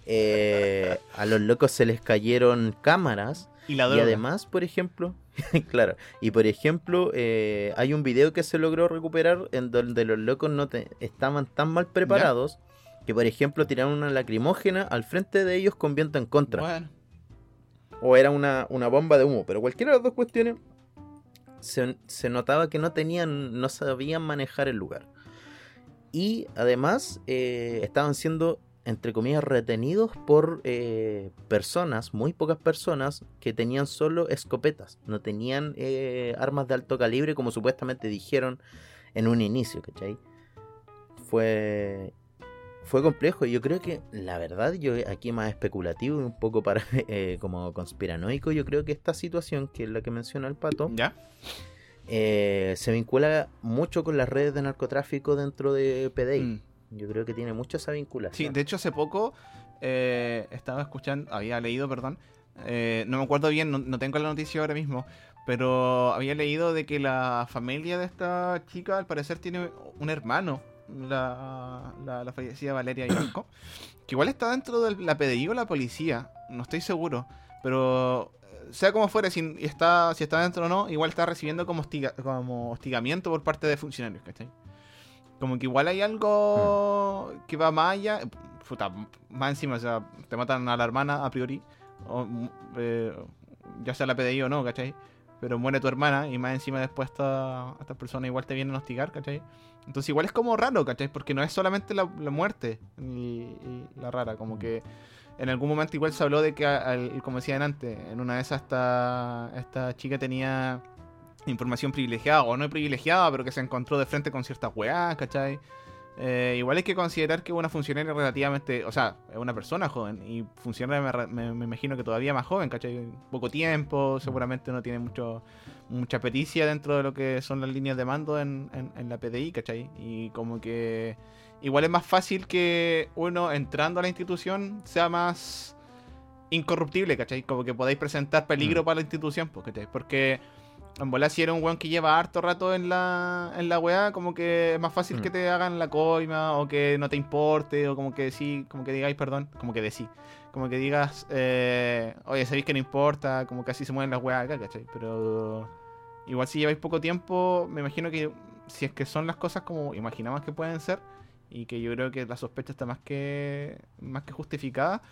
[SPEAKER 3] eh, a los locos se les cayeron cámaras.
[SPEAKER 1] Y la
[SPEAKER 3] Y
[SPEAKER 1] droga.
[SPEAKER 3] además, por ejemplo, claro, y por ejemplo, eh, hay un video que se logró recuperar en donde los locos no te- estaban tan mal preparados que, por ejemplo, tiraron una lacrimógena al frente de ellos con viento en contra
[SPEAKER 1] Bueno,
[SPEAKER 3] o era una, una bomba de humo, pero cualquiera de las dos cuestiones se, se notaba que no tenían, no sabían manejar el lugar. Y además eh, estaban siendo entre comillas, retenidos por eh, personas, muy pocas personas, que tenían solo escopetas, no tenían eh, armas de alto calibre como supuestamente dijeron en un inicio, ¿cachai? Fue, fue complejo. Yo creo que, la verdad, yo aquí más especulativo y un poco para eh, como conspiranoico, yo creo que esta situación, que es la que menciona el pato,
[SPEAKER 1] ¿Ya?
[SPEAKER 3] eh, se vincula mucho con las redes de narcotráfico dentro de PDI.
[SPEAKER 1] Mm.
[SPEAKER 3] Yo creo que tiene mucho esa vinculación.
[SPEAKER 1] Sí, de hecho hace poco eh, estaba escuchando, había leído, perdón, eh, no me acuerdo bien, no, no tengo la noticia ahora mismo, pero había leído de que la familia de esta chica al parecer tiene un hermano, la, la, la fallecida Valeria Ivanco, que igual está dentro de la PDI o la policía, no estoy seguro, pero eh, sea como fuera, si está, si está dentro o no, igual está recibiendo como, hostiga- como hostigamiento por parte de funcionarios, ¿cachai? Como que igual hay algo que va más allá. Puta, más encima, o sea, te matan a la hermana a priori. O, mm, eh, ya sea la PDI o no, ¿cachai? Pero muere tu hermana y más encima después esta- estas personas igual te vienen a hostigar, ¿cachai? Entonces igual es como raro, ¿cachai? Porque no es solamente la, muerte y, la rara, como que en algún momento igual se habló de que, como decían antes, en una de esas esta, esta chica tenía información privilegiada o no privilegiada, pero que se encontró de frente con ciertas weas, ¿cachai? Eh, igual hay que considerar que una funcionaria relativamente, o sea, es una persona joven y funcionaria me, me- me imagino que todavía más joven, ¿cachai? Poco tiempo, seguramente no tiene mucho mucha pericia dentro de lo que son las líneas de mando en, en- en la PDI, ¿cachai? Y como que igual es más fácil que uno entrando a la institución sea más incorruptible, ¿cachai? Como que podáis presentar peligro
[SPEAKER 3] Mm.
[SPEAKER 1] para la institución, pues, ¿cachai? Porque en bola si eres un weón que lleva harto rato en la, en la weá, como que es más fácil
[SPEAKER 3] Mm.
[SPEAKER 1] que te hagan la coima, o que no te importe, o como que sí, como que digáis, perdón, como que de sí. Como que digas, eh, oye, sabéis que no importa, como que así se mueven las weas acá, ¿cachai? Pero igual si lleváis poco tiempo, me imagino que si es que son las cosas como imaginamos que pueden ser, y que yo creo que la sospecha está más que más que justificada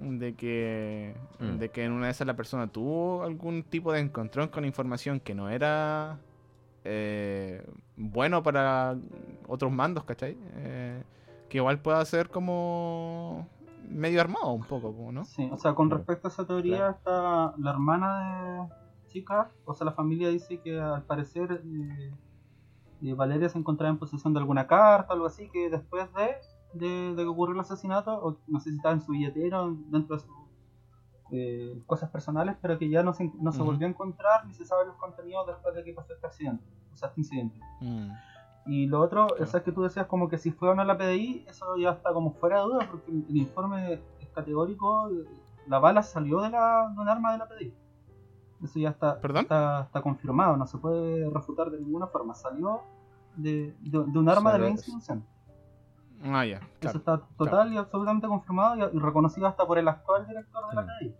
[SPEAKER 1] de que
[SPEAKER 3] Mm.
[SPEAKER 1] de que en una de esas la persona tuvo algún tipo de encontrón con información que no era eh, bueno para otros mandos, ¿cachai? Eh, que igual pueda ser como medio armado un poco, como, ¿no?
[SPEAKER 2] Sí, o sea, con respecto a esa teoría, está la hermana de chica, o sea, la familia dice que al parecer eh, eh, Valeria se encontraba en posesión de alguna carta o algo así, que después de, de, de que ocurrió el asesinato, o no sé si estaba en su billetero, dentro de sus eh, cosas personales, pero que ya no se, no se volvió a encontrar ni se sabe los contenidos después de que pasó este accidente, o sea, este incidente.
[SPEAKER 1] Mm.
[SPEAKER 2] Y lo otro,
[SPEAKER 1] Claro.
[SPEAKER 2] eso es que tú decías como que si fue o no la PDI, eso ya está como fuera de duda, porque el, el informe es categórico, la bala salió de, la, de un arma de la PDI. Eso ya está, está, está confirmado, no se puede refutar de ninguna forma. Salió de, de, de un arma de la institución.
[SPEAKER 1] Ah, ya,
[SPEAKER 2] Eso
[SPEAKER 1] claro.
[SPEAKER 2] está total y absolutamente confirmado y, reconocido hasta por el actual director de la
[SPEAKER 3] Mm.
[SPEAKER 2] PDI.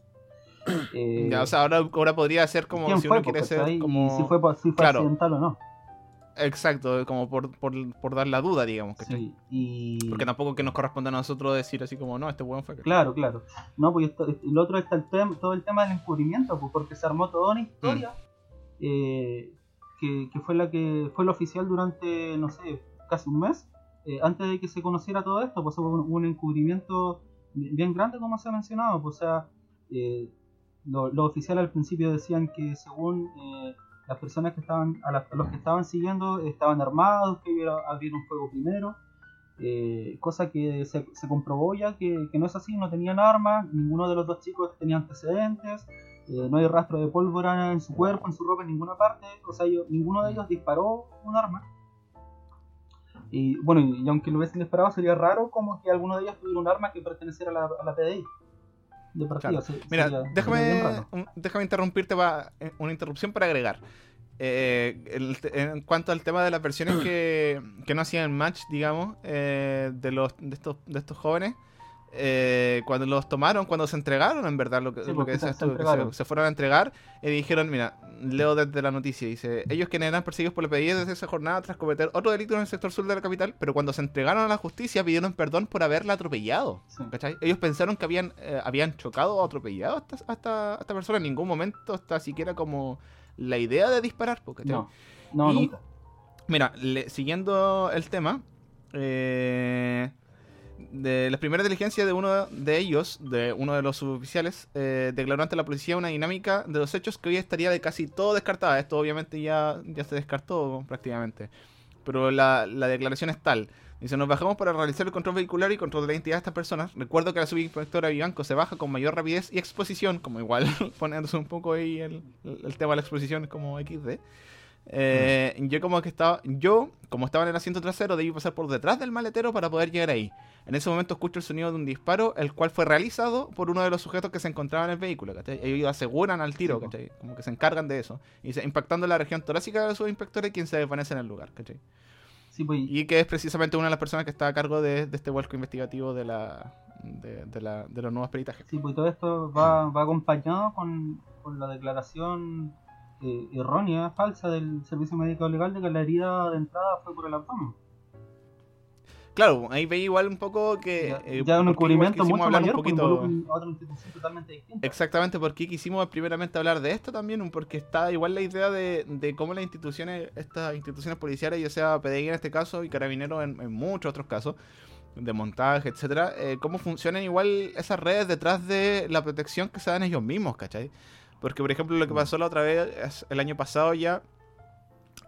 [SPEAKER 2] Eh,
[SPEAKER 1] Ya, o sea, ahora, ahora podría ser como
[SPEAKER 2] ¿Quién
[SPEAKER 1] si
[SPEAKER 2] fue?
[SPEAKER 1] uno quiere ser como...
[SPEAKER 2] Si fue, si fue
[SPEAKER 1] Claro.
[SPEAKER 2] accidental o no.
[SPEAKER 1] Exacto, como por, por, por dar la duda, digamos, ¿cachai?
[SPEAKER 2] Sí, y...
[SPEAKER 1] Porque tampoco que nos corresponde a nosotros decir así como, no, este weón fue...
[SPEAKER 2] Claro, claro. No, pues esto, el otro está el tema, todo el tema del encubrimiento, pues porque se armó toda una historia eh, que, que fue la que fue la oficial durante, no sé, casi un mes, eh, antes de que se conociera todo esto, pues hubo un, encubrimiento bien grande, como se ha mencionado, pues, o sea, eh, lo- los oficiales al principio decían que según eh, las personas que estaban, a, las- a los que estaban siguiendo, estaban armados, que abrieron fuego primero, cosa que se, comprobó ya que, no es así, no tenían armas, ninguno de los dos chicos tenía antecedentes, no hay rastro de pólvora en su cuerpo, en su ropa, en ninguna parte, o sea, ninguno de ellos disparó un arma. Y bueno, y, aunque lo hubiesen disparado, sería raro como que alguno de ellos tuviera un arma que perteneciera a la, a la PDI. De partida,
[SPEAKER 1] Claro.
[SPEAKER 2] se-
[SPEAKER 1] Mira,
[SPEAKER 2] sería-
[SPEAKER 1] déjame, un- déjame interrumpirte para una interrupción para agregar. Eh, el en cuanto al tema de las versiones que, que no hacían match, digamos, eh, de los de estos de estos jóvenes, eh, cuando los tomaron, cuando se entregaron, en verdad, lo que,
[SPEAKER 2] Sí,
[SPEAKER 1] lo
[SPEAKER 2] porque
[SPEAKER 1] que
[SPEAKER 2] se-
[SPEAKER 1] decías
[SPEAKER 2] se
[SPEAKER 1] tú, que se, fueron a entregar y dijeron, mira, leo desde la noticia, dice, ellos quienes eran perseguidos por la PDI desde esa jornada tras cometer otro delito en el sector sur de la capital, pero cuando se entregaron a la justicia pidieron perdón por haberla atropellado.
[SPEAKER 2] Sí.
[SPEAKER 1] ¿Cachai? Ellos pensaron que habían, eh, habían chocado o atropellado a esta, a esta- a esta persona. En ningún momento está siquiera como la idea de disparar. ¿cachai?
[SPEAKER 2] No, no,
[SPEAKER 1] Y-
[SPEAKER 2] nunca.
[SPEAKER 1] Mira, le- siguiendo el tema, eh, de las primeras diligencias de uno de ellos, de uno de los suboficiales, eh, declaró ante la policía una dinámica de los hechos que hoy estaría de casi todo descartada. Esto obviamente ya, ya se descartó prácticamente. Pero la, la declaración es tal. Dice, nos bajamos para realizar el control vehicular y control de la identidad de estas personas. Recuerdo que la subinspectora Vivanco se baja con mayor rapidez y exposición, como igual poniéndose un poco ahí el, el tema de la exposición como XD. Eh, Yo como que estaba, yo como estaba en el asiento trasero debí pasar por detrás del maletero para poder llegar ahí. En ese momento escucho el sonido de un disparo, el cual fue realizado por uno de los sujetos que se encontraba en el vehículo. ¿cachai? Ellos aseguran al tiro. ¿cachai? como que se encargan de eso, y se- impactando la región torácica de los subinspectores, quien se desvanece en el lugar. ¿cachai?
[SPEAKER 2] Sí, pues,
[SPEAKER 1] Y que es precisamente una de las personas que está a cargo de, de este vuelco investigativo de la de, de la, de los nuevos peritajes.
[SPEAKER 2] Sí, pues todo esto va, va acompañado con, con la declaración eh, errónea, falsa del Servicio Médico Legal de que la herida de entrada fue por el abdomen.
[SPEAKER 1] Claro, ahí veía igual un poco que...
[SPEAKER 2] ya
[SPEAKER 1] eh,
[SPEAKER 2] ya un encubrimiento
[SPEAKER 1] quisimos
[SPEAKER 2] mucho
[SPEAKER 1] hablar
[SPEAKER 2] mayor,
[SPEAKER 1] un
[SPEAKER 2] porque
[SPEAKER 1] poquito...
[SPEAKER 2] totalmente distinta.
[SPEAKER 1] Exactamente, porque quisimos primeramente hablar de esto también, porque está igual la idea de, de cómo las instituciones, estas instituciones policiales, ya sea PDI en este caso y Carabineros en, en muchos otros casos, de montaje, etcétera, eh, cómo funcionan igual esas redes detrás de la protección que se dan ellos mismos, ¿cachai? Porque, por ejemplo, lo que pasó la otra vez, el año pasado ya,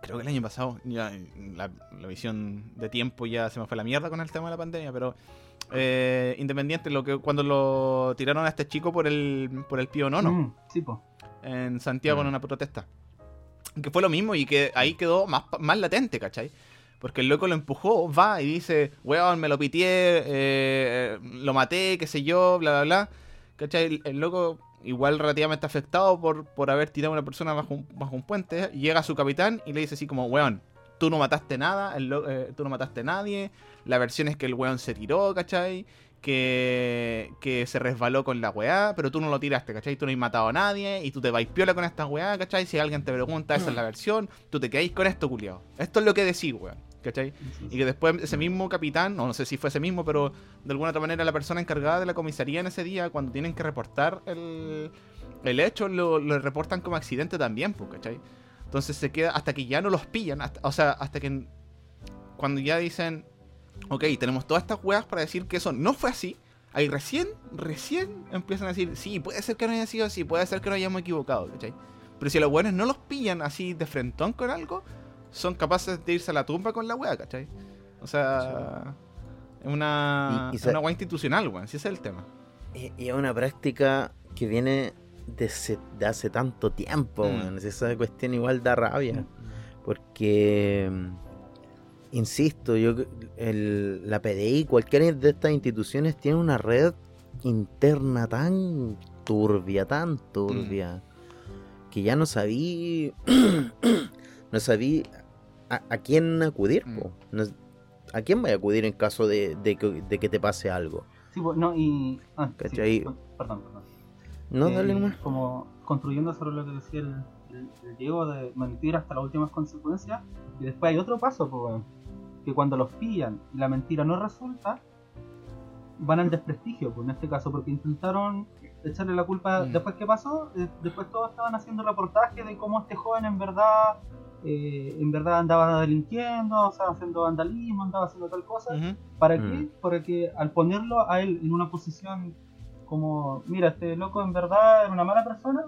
[SPEAKER 1] creo que el año pasado, ya la, la visión de tiempo ya se me fue a la mierda con el tema de la pandemia, pero eh, independiente, lo que cuando lo tiraron a este chico por el, por el pío nono
[SPEAKER 2] Mm, sí, pues.
[SPEAKER 1] en Santiago en
[SPEAKER 3] Mm.
[SPEAKER 1] una protesta. Que fue lo mismo y que ahí quedó más, más latente, ¿cachai? Porque el loco lo empujó, va y dice, weón, me lo pitié, eh, lo maté, qué sé yo, bla, bla, bla. ¿Cachai? El, el loco igual relativamente afectado por, por haber tirado a una persona bajo un, bajo un puente, llega a su capitán y le dice así como, weón, tú no mataste nada, el eh, tú no mataste a nadie, la versión es que el weón se tiró, ¿cachai? Que, que se resbaló con la weá, pero tú no lo tiraste, ¿cachai? Tú no has matado a nadie y tú te vais piola con esta weá, ¿cachai? Si alguien te pregunta, esa es la versión, tú te quedáis con esto, culiao. Esto es lo que decís, weón, ¿cachai? Y que después ese mismo capitán, o no sé si fue ese mismo, pero de alguna otra manera la persona encargada de la comisaría en ese día, cuando tienen que reportar el, el hecho, lo, lo reportan como accidente también, pues, ¿cachai? Entonces se queda hasta que ya no los pillan, hasta- o sea, hasta que cuando ya dicen, ok, tenemos todas estas weas para decir que eso no fue así, ahí recién, recién empiezan a decir, sí, puede ser que no haya sido así, puede ser que nos hayamos equivocado, ¿cachai? Pero si los buenos no los pillan así de frentón con algo, son capaces de irse a la tumba con la wea, ¿cachai? O sea, es una,
[SPEAKER 3] Y- y
[SPEAKER 1] es una wea institucional, weón, si ese es el tema.
[SPEAKER 3] Y, y es una práctica que viene de, se- de hace tanto tiempo,
[SPEAKER 1] Mm.
[SPEAKER 3] weón. Esa cuestión igual da rabia. Porque, mm, insisto, yo el- la PDI, cualquiera de estas instituciones tiene una red interna tan turbia, tan turbia, que ya no sabí, no sabí a, a quién acudir,
[SPEAKER 1] Mm.
[SPEAKER 3] ¿A quién voy a acudir en caso de, de que, de que te pase algo?
[SPEAKER 2] Sí, pues, no, y. Ah, perdón, perdón.
[SPEAKER 3] No,
[SPEAKER 2] Eh,
[SPEAKER 3] dale nomás.
[SPEAKER 2] Como construyendo sobre lo que decía el, el, el Diego de mentir hasta las últimas consecuencias. Y después hay otro paso, pues, que cuando los pillan y la mentira no resulta, van al desprestigio, pues, en este caso, porque intentaron echarle la culpa.
[SPEAKER 1] Mm.
[SPEAKER 2] Después, ¿qué pasó? Eh, después todos estaban haciendo reportajes de cómo este joven en verdad. Eh, en verdad andaba delinquiendo, o sea, haciendo vandalismo, andaba haciendo tal cosa. ¿Para
[SPEAKER 3] Mm.
[SPEAKER 2] qué? Para que al ponerlo a él en una posición como, mira, este loco en verdad era una mala persona,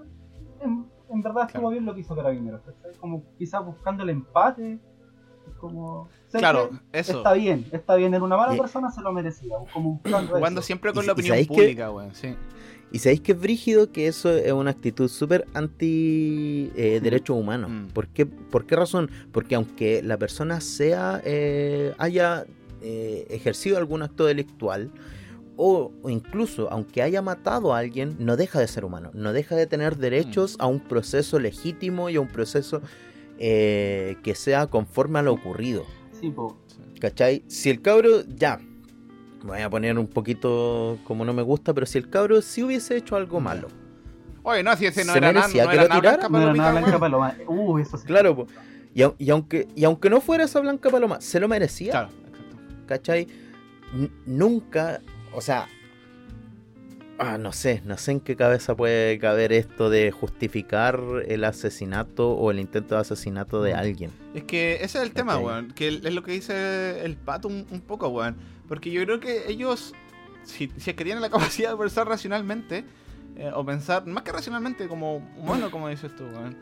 [SPEAKER 2] en, en verdad estuvo
[SPEAKER 1] Claro.
[SPEAKER 2] bien lo que hizo Carabineros. Como quizás buscando el empate, como...
[SPEAKER 1] Claro,
[SPEAKER 2] que
[SPEAKER 1] eso.
[SPEAKER 2] Está bien, está bien, era una mala persona, se lo merecía, como buscando
[SPEAKER 1] Jugando
[SPEAKER 2] eso.
[SPEAKER 1] siempre con la opinión
[SPEAKER 3] que-
[SPEAKER 1] pública, weón, sí.
[SPEAKER 3] Y sabéis que es brígido que eso es una actitud súper anti eh, derechos humanos.
[SPEAKER 1] Mm.
[SPEAKER 3] ¿Por, qué, ¿Por qué razón? Porque aunque la persona sea eh, haya eh, ejercido algún acto delictual, o, o incluso aunque haya matado a alguien, no deja de ser humano, no deja de tener derechos a un proceso legítimo y a un proceso eh, que sea conforme a lo ocurrido.
[SPEAKER 2] Sí, po,
[SPEAKER 3] ¿Cachai? Si el cabro, ya, me voy a poner un poquito como no me gusta, pero si el cabro sí hubiese hecho algo malo,
[SPEAKER 1] Oye, no, si ese no
[SPEAKER 3] ¿Se
[SPEAKER 1] era nada,
[SPEAKER 3] merecía
[SPEAKER 1] no
[SPEAKER 3] que
[SPEAKER 1] era
[SPEAKER 3] lo
[SPEAKER 1] nada
[SPEAKER 3] tirara?
[SPEAKER 1] Blanca
[SPEAKER 2] no era nada Blanca. Paloma. Uh, eso sí.
[SPEAKER 3] Claro, po. Y, y aunque, y aunque no fuera esa Blanca Paloma, se lo merecía,
[SPEAKER 1] Claro, exacto.
[SPEAKER 3] ¿cachai? N- nunca, o sea, ah, no sé, no sé en qué cabeza puede caber esto de justificar el asesinato o el intento de asesinato de alguien.
[SPEAKER 1] Es que ese es el tema, weón. Que es lo que dice el pato un, un poco, weón. Porque yo creo que ellos, si, si es que tienen la capacidad de pensar racionalmente, eh, o pensar, más que racionalmente, como humano, como dices tú, weón,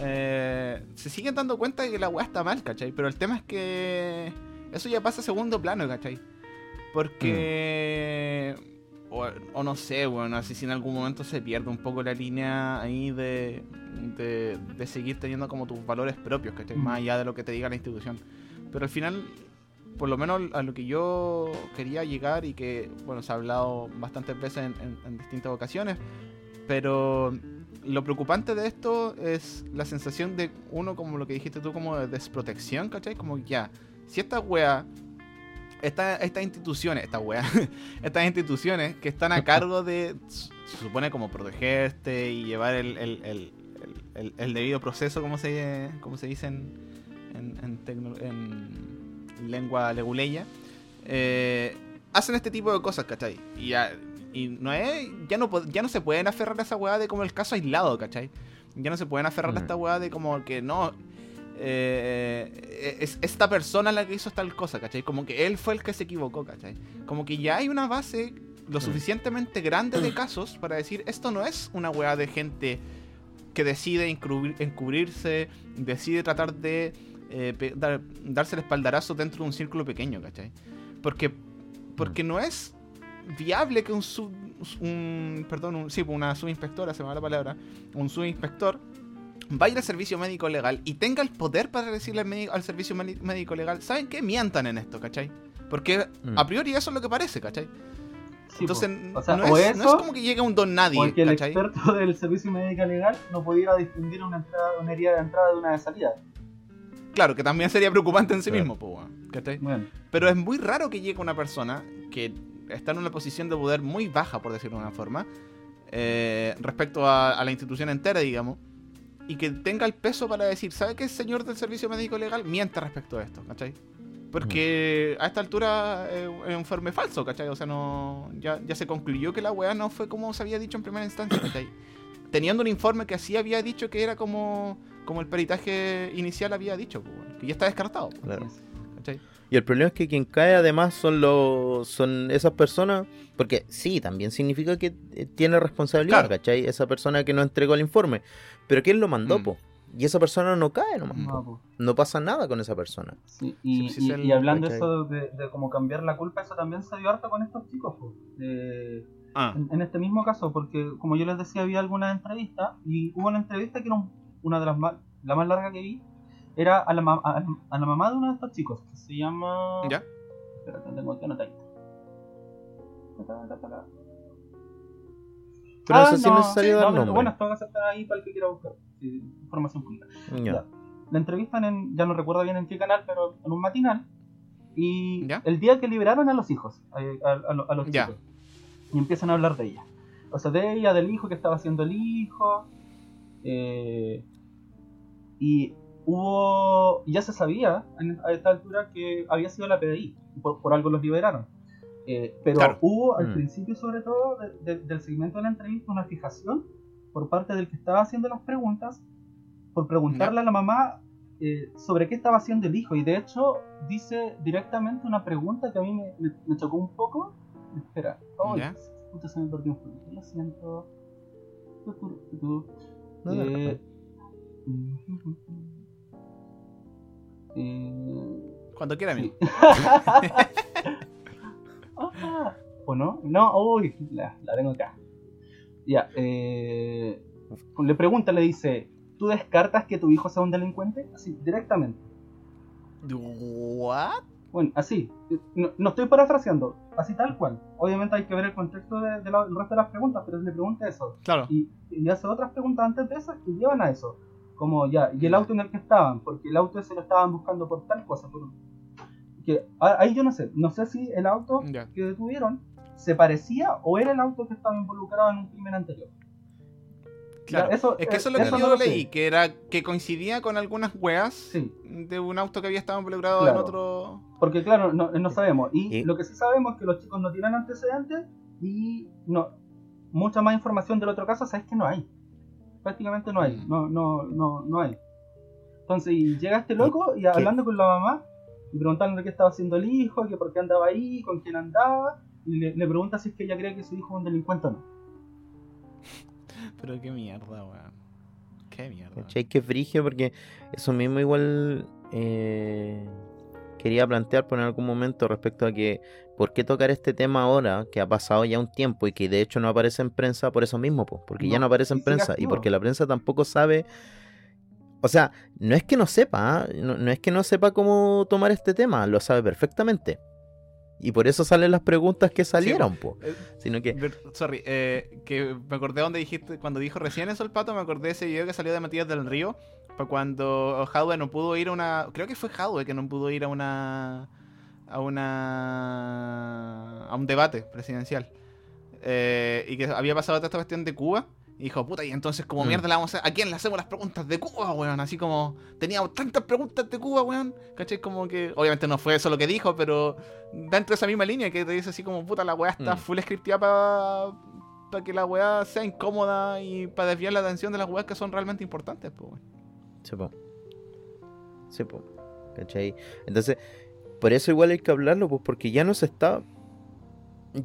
[SPEAKER 1] eh, se siguen dando cuenta de que la weá está mal, ¿cachai? Pero el tema es que eso ya pasa a segundo plano, ¿cachai? Porque... O, o no sé, bueno, así si en algún momento se pierde un poco la línea ahí de, de, de seguir teniendo como tus valores propios, ¿cachai? Más allá de lo que te diga la institución. Pero al final, por lo menos a lo que yo quería llegar y que, bueno, se ha hablado bastantes veces en, en- en distintas ocasiones, pero lo preocupante de esto es la sensación de uno, como lo que dijiste tú, como de desprotección, ¿cachai? Como ya, si esta wea, esta, estas instituciones, esta wea, estas instituciones que están a cargo de, se supone como protegerte y llevar el, el, el, debido proceso, como se, como se dice en, en, en lengua leguleya, eh, hacen este tipo de cosas, ¿cachai? Y ya, y no es, ya no, ya no se pueden aferrar a esa weá de como el caso aislado, ¿cachai? Ya no se pueden aferrar a
[SPEAKER 3] Mm.
[SPEAKER 1] esta weá de como que no, eh, es esta persona la que hizo tal cosa, ¿cachai? Como que él fue el que se equivocó, ¿cachai? Como que ya hay una base lo
[SPEAKER 3] Mm.
[SPEAKER 1] suficientemente grande de casos para decir esto no es una weá de gente que decide encubrir- encubrirse, decide tratar de eh, dar- darse el espaldarazo dentro de un círculo pequeño, ¿cachai? Porque, porque no es viable que un sub, un, perdón, un, sí, una subinspectora, se me va la palabra, un subinspector vaya al servicio médico legal y tenga el poder para decirle al, médico- al servicio médico legal, ¿saben qué? Mientan en esto, ¿cachai? Porque
[SPEAKER 3] Mm.
[SPEAKER 1] a priori eso es lo que parece, ¿cachai?
[SPEAKER 2] Sí,
[SPEAKER 1] Entonces,
[SPEAKER 2] o sea,
[SPEAKER 1] no,
[SPEAKER 2] o
[SPEAKER 1] es, no
[SPEAKER 2] eso,
[SPEAKER 1] es como que llegue un don nadie,
[SPEAKER 2] o el que el
[SPEAKER 1] ¿cachai?
[SPEAKER 2] experto del servicio médico legal no pudiera distinguir una, entrada, una herida de entrada de una de salida.
[SPEAKER 1] Claro, que también sería preocupante en sí
[SPEAKER 3] Claro.
[SPEAKER 1] mismo, pues, ¿cachai?
[SPEAKER 2] Bueno,
[SPEAKER 1] Pero es muy raro que llegue una persona que está en una posición de poder muy baja, por decirlo de una forma, eh, respecto a, a la institución entera, digamos, y que tenga el peso para decir, ¿sabe qué, señor del servicio médico legal? Miente respecto a esto, ¿cachai? Porque a esta altura eh, es un informe falso, ¿cachai? O sea, no ya, ya se concluyó que la weá no fue como se había dicho en primera instancia, ¿cachai? Teniendo un informe que así había dicho que era como, como el peritaje inicial había dicho, pues, que ya está descartado, pues,
[SPEAKER 3] Claro. Y el problema es que quien cae además son los son esas personas, porque sí, también significa que eh, tiene responsabilidad,
[SPEAKER 1] Claro.
[SPEAKER 3] ¿cachai? Esa persona que no entregó el informe. Pero ¿quién lo mandó,
[SPEAKER 1] Mm.
[SPEAKER 3] po? Y esa persona no cae nomás. Po.
[SPEAKER 2] No, po.
[SPEAKER 3] No pasa nada con esa persona.
[SPEAKER 2] Sí, y,
[SPEAKER 1] Sí, sí,
[SPEAKER 2] y-
[SPEAKER 1] es el-
[SPEAKER 2] y hablando
[SPEAKER 3] ¿cachai?
[SPEAKER 2] eso de, de como cambiar la culpa, eso también se dio harto con estos chicos. po. Eh,
[SPEAKER 1] Ah,
[SPEAKER 2] en, en este mismo caso, porque como yo les decía, había algunas entrevistas y hubo una entrevista que era un- una de las más, la más larga que vi, era a la, ma- a, a la mamá de uno de estos chicos, que se llama...
[SPEAKER 1] ¿ya?
[SPEAKER 2] Espérate, tengo que anotar. Ta, ta, ta, ta.
[SPEAKER 3] Pero
[SPEAKER 2] Ah,
[SPEAKER 3] eso sí
[SPEAKER 2] no,
[SPEAKER 3] es necesario
[SPEAKER 2] sí,
[SPEAKER 3] dar
[SPEAKER 2] no,
[SPEAKER 3] nombre.
[SPEAKER 2] Bueno, esto va a estar ahí para el que quiera buscar sí, información pública. La entrevistan en, ya no recuerdo bien en qué canal, pero en un matinal. Y el día que liberaron a los hijos, a, a- a lo- a los chicos, y empiezan a hablar de ella. O sea, de ella, del hijo que estaba haciendo el hijo. eh, y hubo, ya se sabía a esta altura que había sido la PDI, por, por algo los liberaron. Eh, pero
[SPEAKER 1] Claro.
[SPEAKER 2] hubo al
[SPEAKER 3] Mm.
[SPEAKER 2] principio, sobre todo, de- de- del segmento de la entrevista, una fijación por parte del que estaba haciendo las preguntas, por preguntarle a la mamá eh, sobre qué estaba haciendo el hijo. Y de hecho, dice directamente una pregunta que a mí me, me- me chocó un poco. Espera, oh,
[SPEAKER 1] ¿Ya?
[SPEAKER 2] puta, se me perdió un poquito. Lo siento.
[SPEAKER 3] No, no,
[SPEAKER 2] Eh, eh,
[SPEAKER 1] Cuando quiera, amigo.
[SPEAKER 2] Sí. Ah, ¿O no? No, uy, la, la tengo acá. Ya, eh, le pregunta, le dice, ¿tú descartas que tu hijo sea un delincuente? Así, directamente.
[SPEAKER 1] ¿What?
[SPEAKER 2] Bueno, así, no, no estoy parafraseando, así tal cual. Obviamente hay que ver el contexto de- de del resto de las preguntas, pero le pregunta eso.
[SPEAKER 1] Claro.
[SPEAKER 2] Y, y hace otras preguntas antes de esas que llevan a eso. Como ya, ¿y el auto en el que estaban? Porque el auto ese lo estaban buscando por tal cosa. Por... Que, ahí yo no sé, no sé si el auto que detuvieron se parecía o era el auto que estaba involucrado en un crimen anterior.
[SPEAKER 1] Claro.
[SPEAKER 2] Ya, eso-
[SPEAKER 1] es que eso es lo
[SPEAKER 2] eh,
[SPEAKER 1] que
[SPEAKER 2] eso
[SPEAKER 1] yo
[SPEAKER 2] no lo
[SPEAKER 1] leí,
[SPEAKER 2] sé.
[SPEAKER 1] que era que coincidía con algunas weas
[SPEAKER 2] Sí.
[SPEAKER 1] de un auto que había estado involucrado
[SPEAKER 2] Claro.
[SPEAKER 1] en otro.
[SPEAKER 2] Porque claro, no, no sabemos. Y,
[SPEAKER 3] Y-
[SPEAKER 2] lo que sí sabemos es que los chicos no tienen antecedentes y no mucha más información del otro caso, sabes que no hay. Prácticamente no hay.
[SPEAKER 1] Mm.
[SPEAKER 2] No, no, no, no hay. Entonces, y llega este loco y hablando con la mamá, y preguntándole qué estaba haciendo el hijo, que por qué andaba ahí, con quién andaba, y le, le pregunta si es que ella cree que su hijo es un delincuente o no.
[SPEAKER 1] Pero qué mierda, weón. Qué mierda.
[SPEAKER 3] ¿Cachai? Que frigio porque eso mismo igual eh, quería plantear por en algún momento respecto a que por qué tocar este tema ahora que ha pasado ya un tiempo y que de hecho no aparece en prensa por eso mismo, po, porque ya
[SPEAKER 2] No,
[SPEAKER 3] aparece en prensa y porque la prensa tampoco sabe... O sea, no es que no sepa, ¿ah? no, no es que no sepa cómo tomar este tema, lo sabe perfectamente. Y por eso salen las preguntas que salieron, po.
[SPEAKER 1] Eh,
[SPEAKER 3] Sino que...
[SPEAKER 1] Sorry, eh, que me acordé donde dijiste, cuando dijo recién eso el pato, me acordé de ese video que salió de Matías del Río, fue cuando Hadwe no pudo ir a una, creo que fue Hadwe que no pudo ir a una, a una, a un debate presidencial, Eh, y que había pasado toda esta cuestión de Cuba, y dijo, puta, y entonces como
[SPEAKER 3] Mm.
[SPEAKER 1] mierda la vamos a, ¿a quién le hacemos las preguntas de Cuba, weón? Así como, teníamos tantas preguntas de Cuba, weón, ¿cachai? Como que, obviamente no fue eso lo que dijo, pero dentro de esa misma línea que te dice así como, puta, la weá está
[SPEAKER 3] Mm.
[SPEAKER 1] full scripteada para que la weá sea incómoda y para desviar la atención de las weas que son realmente importantes, pues, weón.
[SPEAKER 3] Sí, po. Sí, po. ¿Cachai? Entonces, por eso igual hay que hablarlo, pues, porque ya no se está.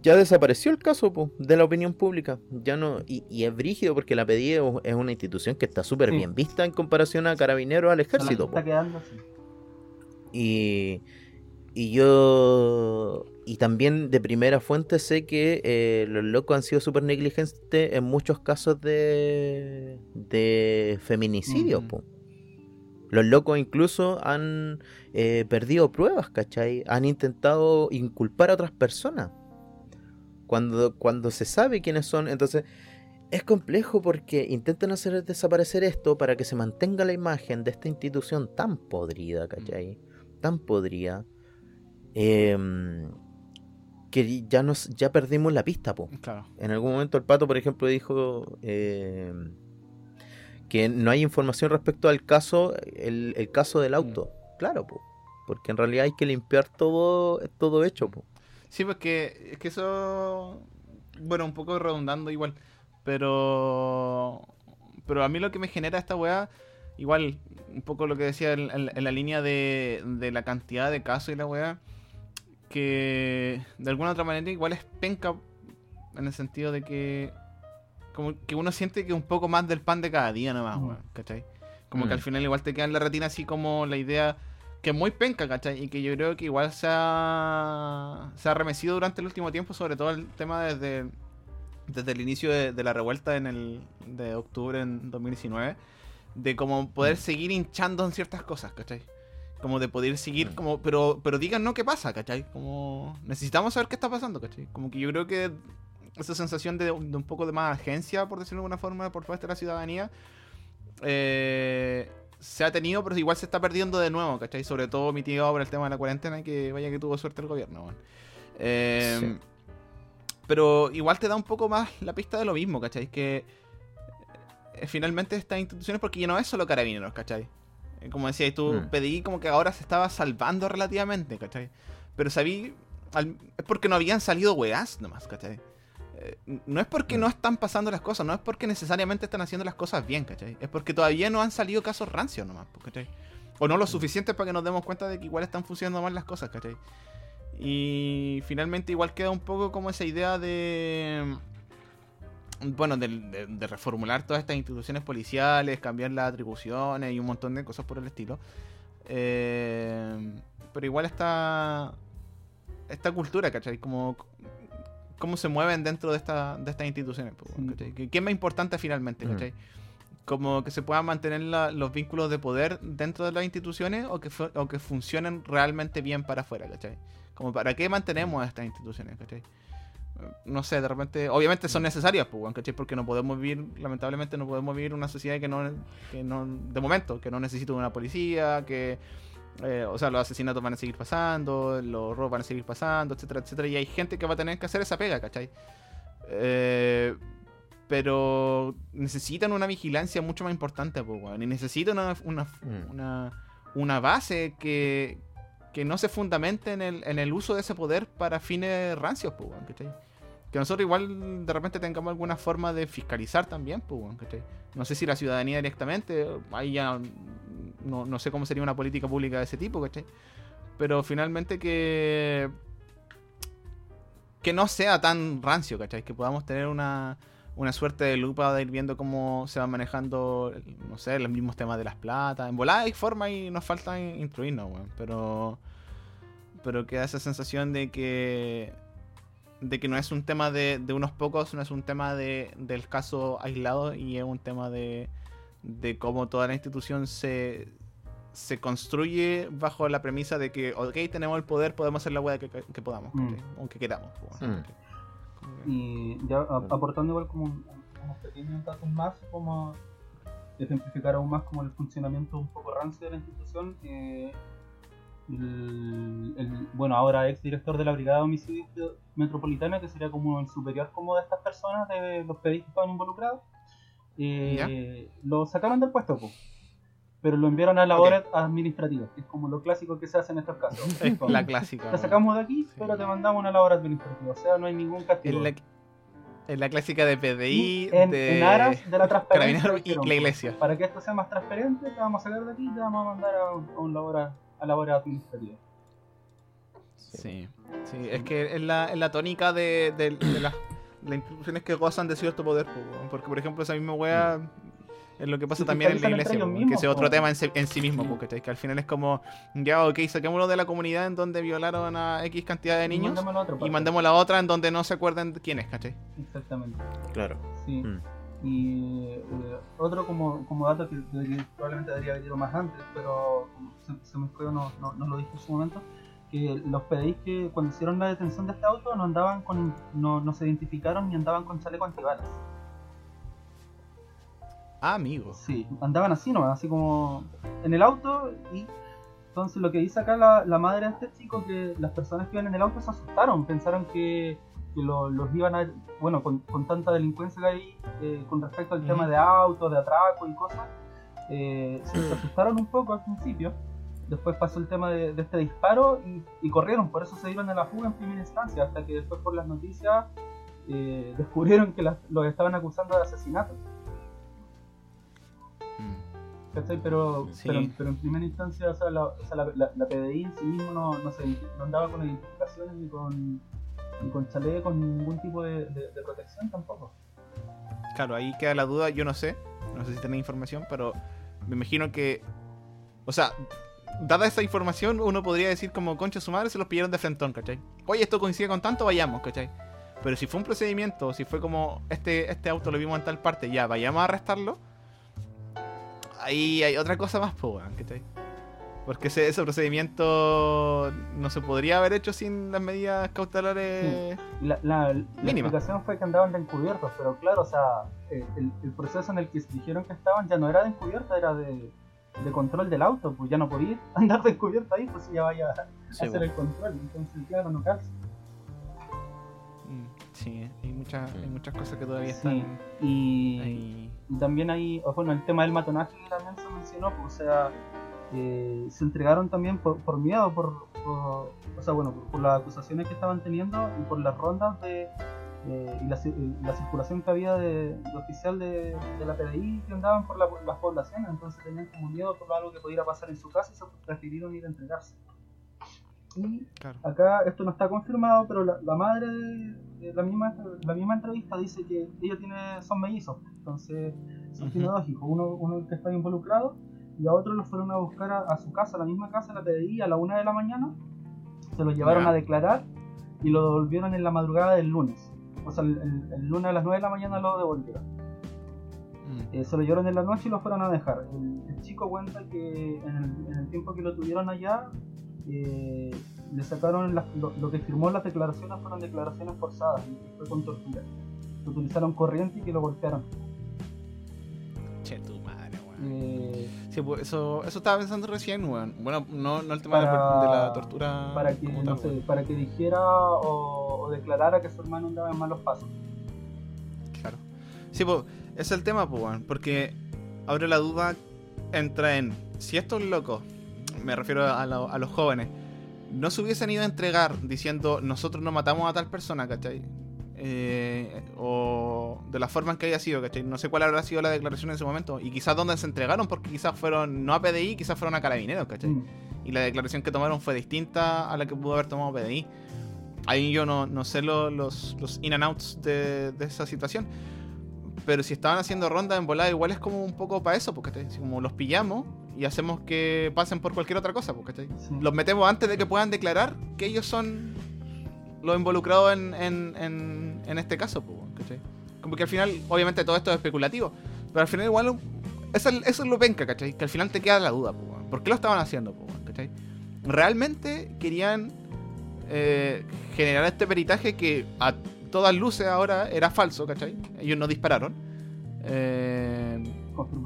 [SPEAKER 3] Ya desapareció el caso, pues, de la opinión pública. Ya no. Y, y es brígido porque la PDI es una institución que está súper
[SPEAKER 2] Sí.
[SPEAKER 3] bien vista en comparación a carabineros al ejército,
[SPEAKER 2] está
[SPEAKER 3] po.
[SPEAKER 2] quedando así.
[SPEAKER 3] Y, y yo. Y también de primera fuente sé que eh, los locos han sido súper negligentes en muchos casos de, de feminicidios.
[SPEAKER 1] Ujú.
[SPEAKER 3] po. Los locos incluso han eh, perdido pruebas, ¿cachai? Han intentado inculpar a otras personas. Cuando, cuando se sabe quiénes son, entonces es complejo porque intentan hacer desaparecer esto para que se mantenga la imagen de esta institución tan podrida, ¿cachai? Tan podrida. em, que ya nos ya perdimos la pista, po.
[SPEAKER 1] Claro.
[SPEAKER 3] En algún momento el pato, por ejemplo, dijo em, que no hay información respecto al caso, el, el caso del auto. Claro, po. Porque en realidad hay que limpiar todo, todo hecho, po.
[SPEAKER 1] Sí, pues que, es que eso. Bueno, un poco redundando igual. Pero. Pero a mí lo que me genera esta weá. Igual, un poco lo que decía en, en- en la línea de, de la cantidad de casos y la weá. Que de alguna otra manera igual es penca. En el sentido de que. Como que uno siente que un poco más del pan de cada día nomás,
[SPEAKER 2] Mm.
[SPEAKER 1] weón. ¿Cachai? Como
[SPEAKER 3] Mm.
[SPEAKER 1] que al final igual te queda en la retina así como la idea que es muy penca, ¿cachai? Y que yo creo que igual se ha, se ha remecido durante el último tiempo, sobre todo el tema desde, desde el inicio de, de la revuelta en el de octubre en 2019, de como poder seguir hinchando en ciertas cosas, ¿cachai? Como de poder seguir,
[SPEAKER 3] Mm.
[SPEAKER 1] como, pero, pero díganos qué pasa, ¿cachai? Como necesitamos saber qué está pasando, ¿cachai? Como que yo creo que esa sensación de, de un poco de más agencia, por decirlo de alguna forma, por parte de la ciudadanía, eh, se ha tenido, pero igual se está perdiendo de nuevo, ¿cachai? Sobre todo mitigado por el tema de la cuarentena, que vaya que tuvo suerte el gobierno. Eh,
[SPEAKER 3] Sí.
[SPEAKER 1] Pero igual te da un poco más la pista de lo mismo, ¿cachai? Que eh, finalmente estas instituciones, porque ya no es solo carabineros, ¿cachai? Eh, Como decías tú,
[SPEAKER 3] Mm.
[SPEAKER 1] pedí como que ahora se estaba salvando relativamente, ¿cachai? Pero sabí, al- es porque no habían salido weás nomás, ¿cachai? No es porque no están pasando las cosas, no es porque necesariamente están haciendo las cosas bien, ¿cachai? Es porque todavía no han salido casos rancios nomás, pues, ¿cachai? O no lo suficiente para que nos demos cuenta de que igual están funcionando mal las cosas, ¿cachai? Y finalmente igual queda un poco como esa idea de... Bueno, de, de- de reformular todas estas instituciones policiales, cambiar las atribuciones y un montón de cosas por el estilo. Eh, pero igual está esta cultura, ¿cachai? Como cómo se mueven dentro de, esta, de estas instituciones. ¿Qué, es más importante finalmente. ¿cachai? Como que se puedan mantener la- los vínculos de poder dentro de las instituciones o que, o que funcionen realmente bien para afuera, ¿cachai? Como para qué mantenemos a estas instituciones, ¿cachai? No sé, de repente, obviamente son necesarias, pues. Porque no podemos vivir, lamentablemente no podemos vivir una sociedad que no, que no de momento, que no necesita una policía, que, eh, o sea, los asesinatos van a seguir pasando, los robos van a seguir pasando, etcétera, etcétera, y hay gente que va a tener que hacer esa pega, ¿cachai? Eh, pero necesitan una vigilancia mucho más importante, pues, weón, y necesitan una, una,
[SPEAKER 3] Mm.
[SPEAKER 1] una, una base que, que no se fundamente en el, en el uso de ese poder para fines rancios, pues, weón, ¿cachai? Que nosotros igual de repente tengamos alguna forma de fiscalizar también, pues, ¿cachai? No sé si la ciudadanía directamente, ahí ya no, no sé cómo sería una política pública de ese tipo, ¿cachai? pero finalmente que que no sea tan rancio, ¿cachai? Que podamos tener una, una suerte de lupa de ir viendo cómo se van manejando, no sé, los mismos temas de las platas. En volada hay forma y nos falta instruirnos, weón. Pero, pero queda esa sensación de que de que no es un tema de, de unos pocos, no es un tema de, del caso aislado y es un tema de, de cómo toda la institución se, se construye bajo la premisa de que, ok, tenemos el poder, podemos hacer la hueá que, que, podamos,
[SPEAKER 2] Mm.
[SPEAKER 1] aunque queramos.
[SPEAKER 3] Mm.
[SPEAKER 1] Que-
[SPEAKER 2] Y ya a- aportando igual como un- unos pequeños datos más, como ejemplificar aún más como el funcionamiento un poco rancio de la institución. eh, el, el- bueno, ahora ex director de la Brigada de Homicidios Metropolitana, que sería como el superior como de estas personas, de los PDI que estaban involucrados, eh, lo sacaron del puesto, po. pero lo enviaron a labores administrativas, que es como lo clásico que se hace en estos casos.
[SPEAKER 1] Es la clásica.
[SPEAKER 2] Te sacamos de aquí,
[SPEAKER 1] Sí.
[SPEAKER 2] pero te mandamos a una labor administrativa, o sea, no hay ningún castigo.
[SPEAKER 1] Es la, clásica de PDI,
[SPEAKER 2] en,
[SPEAKER 1] de
[SPEAKER 2] en aras de la transparencia.
[SPEAKER 1] Y la iglesia.
[SPEAKER 2] Para que esto sea más transparente, te vamos a sacar de aquí y te vamos a mandar a, un- a un labor, a labores administrativas.
[SPEAKER 1] Sí, sí, es que es la, es la tónica de, de- de las, instituciones que gozan de cierto poder. Porque, por ejemplo, esa misma wea es lo que pasa también en la iglesia,
[SPEAKER 2] ellos
[SPEAKER 1] po,
[SPEAKER 2] mismos,
[SPEAKER 1] que ese es otro tema en, sí- en sí mismo,
[SPEAKER 2] Sí.
[SPEAKER 1] po, ¿cachai? que al final es como, ya, ok, saquémoslo de la comunidad en donde violaron a X cantidad de niños y mandemos la otra en donde no se acuerden de quién es, ¿cachai?
[SPEAKER 2] Exactamente.
[SPEAKER 3] Claro.
[SPEAKER 2] Sí.
[SPEAKER 3] Mm.
[SPEAKER 2] Y eh, otro como, como dato que, que probablemente debería haber ido más antes, pero como se, se me fue, no, no, no lo dije en su momento, que los PDI que cuando hicieron la detención de este auto no andaban con, no, no se identificaron ni andaban con chaleco antibalas.
[SPEAKER 1] Ah, amigo.
[SPEAKER 2] Sí, andaban así nomás, así como en el auto y entonces lo que dice acá la, la madre de este chico que las personas que iban en el auto se asustaron, pensaron que, que lo- los iban a... Bueno, con, con tanta delincuencia que hay eh, con respecto al tema de autos, de atraco y cosas, eh, se, se asustaron un poco al principio. Después pasó el tema de, de este disparo y, y corrieron, por eso se dieron a la fuga en primera instancia, hasta que después por las noticias eh, descubrieron que las- los estaban acusando de asesinato.
[SPEAKER 1] Mm.
[SPEAKER 2] ¿cachai? Pero,
[SPEAKER 1] Sí.
[SPEAKER 2] pero, pero en primera instancia, o sea, la, o sea, la, la- la PDI en sí mismo no, no, se, no andaba con identificaciones ni con, ni con chalecos, ni ningún tipo de, protección tampoco.
[SPEAKER 1] Claro, ahí queda la duda, yo no sé, no sé si tenéis información, pero me imagino que, o sea, dada esa información, uno podría decir como concha su madre se los pillaron de frentón, ¿cachai? Oye, esto coincide con tanto, vayamos, ¿cachai? Pero si fue un procedimiento, si fue como este, este auto lo vimos en tal parte, ya, vayamos a arrestarlo, ahí hay otra cosa más, pues, ¿cachai? Porque ese, ese procedimiento no se podría haber hecho sin las medidas cautelares.
[SPEAKER 2] Y La, la, la explicación fue que andaban de encubiertos, pero claro, o sea, eh, el, el proceso en el que dijeron que estaban ya no era de encubierto, era de, de control del auto, pues ya no podía andar de encubierto ahí, pues si ya vaya a
[SPEAKER 3] Sí,
[SPEAKER 2] hacer
[SPEAKER 3] bueno.
[SPEAKER 2] el control, entonces claro, no calza.
[SPEAKER 1] Mm, Sí, hay muchas, hay muchas cosas que todavía
[SPEAKER 2] Sí,
[SPEAKER 1] están
[SPEAKER 2] y,
[SPEAKER 1] ahí.
[SPEAKER 2] Y también hay, o bueno, el tema del matonaje que también se mencionó, pues, o sea, eh, se entregaron también por, por miedo, por, por- o sea, bueno, por, por las acusaciones que estaban teniendo y por las rondas de eh, y la, la circulación que había de, de oficial de, de la PDI que andaban por la- las poblaciones, entonces tenían como miedo por algo que pudiera pasar en su casa y se prefirieron ir a entregarse. Y
[SPEAKER 1] Claro.
[SPEAKER 2] acá esto no está confirmado, pero la, la madre de, la misma la misma entrevista dice que ella tiene son mellizos, entonces son
[SPEAKER 1] Ujú.
[SPEAKER 2] tiene dos hijos, uno, uno que está involucrado y a otro lo fueron a buscar a, a su casa, a la misma casa, la PDI, a la una de la mañana, se lo llevaron a declarar y lo devolvieron en la madrugada del lunes. O sea, el, el- el lunes a las 9 de la mañana lo devolvieron.
[SPEAKER 1] Mm.
[SPEAKER 2] Eh, se lo llevaron en la noche y lo fueron a dejar. El, el chico cuenta que en el, en tiempo que lo tuvieron allá, eh, le sacaron las- lo, lo que firmó las declaraciones fueron declaraciones forzadas y fue con tortura. Que utilizaron corriente y que lo golpearon.
[SPEAKER 1] Che, tu madre, weón.
[SPEAKER 2] Eh,
[SPEAKER 1] Sí, pues, eso, eso estaba pensando recién, weón. Bueno, no, no el tema de, la,
[SPEAKER 2] Para-
[SPEAKER 1] de la tortura.
[SPEAKER 2] para que no sé, para que dijera o, o declarara que su hermano andaba en malos pasos.
[SPEAKER 1] Claro. Sí, pues, ese es el tema, pues, weón. Porque ahora la duda entra en si estos locos, me refiero a, lo- a los jóvenes, no se hubiesen ido a entregar diciendo nosotros no matamos a tal persona, ¿cachai? Eh, o de la forma en que haya sido, ¿cachai? No sé cuál habrá sido la declaración en ese momento. Y quizás dónde se entregaron, porque quizás fueron no a PDI, quizás fueron a Carabineros, ¿cachai?
[SPEAKER 2] Mm.
[SPEAKER 1] y la declaración que tomaron fue distinta a la que pudo haber tomado PDI. Ahí yo no, no sé lo- los, los in and outs de, de esa situación. Pero si estaban haciendo ronda en volada, igual es como un poco para eso, porque como los pillamos y hacemos que pasen por cualquier otra cosa, porque ¿cachai?
[SPEAKER 2] Sí.
[SPEAKER 1] los metemos antes de que puedan declarar que ellos son los involucrados en, en, en, este caso, ¿cachai? Como que al final, obviamente todo esto es especulativo, pero al final igual eso, es- eso es lo penca, ¿cachai? Que al final te queda la duda. ¿por qué lo estaban haciendo, ¿cachai? Realmente querían eh, generar este peritaje que a todas luces ahora era falso, ¿cachai? Ellos no dispararon. Eh,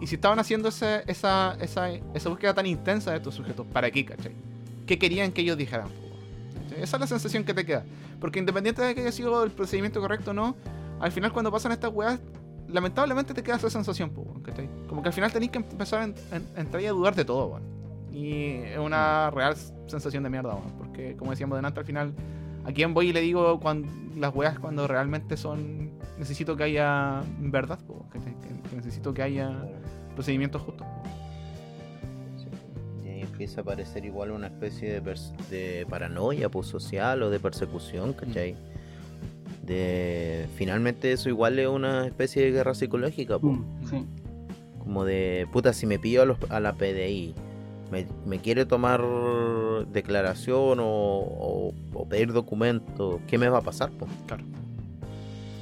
[SPEAKER 1] y si estaban haciendo esa, esa, esa búsqueda tan intensa de estos sujetos, ¿para qué, cachai? ¿Qué querían que ellos dijeran? Esa es la sensación que te queda. Porque independiente de que haya sido el procedimiento correcto o no, al final cuando pasan estas weas, lamentablemente te queda esa sensación, po, ¿cachai? Como que al final tenéis que empezar a, en- a entrar y a dudar de todo, weón. Y es una real sensación de mierda, weón. Porque como decíamos delante, al final, ¿a quién voy y le digo cuando, las weas cuando realmente son... Necesito que haya verdad, po, ¿cachai? Que- que necesito que haya procedimientos justos.
[SPEAKER 3] Empieza a aparecer igual una especie de, paranoia pues, social o de persecución, ¿cachai? De... Finalmente eso igual es una especie de guerra psicológica, pues.
[SPEAKER 2] Mm, sí.
[SPEAKER 3] Como de, puta, si me pillo a, los- a la PDI, me, me quiere tomar declaración o, o- o pedir documento, ¿qué me va a pasar? po?
[SPEAKER 1] Claro.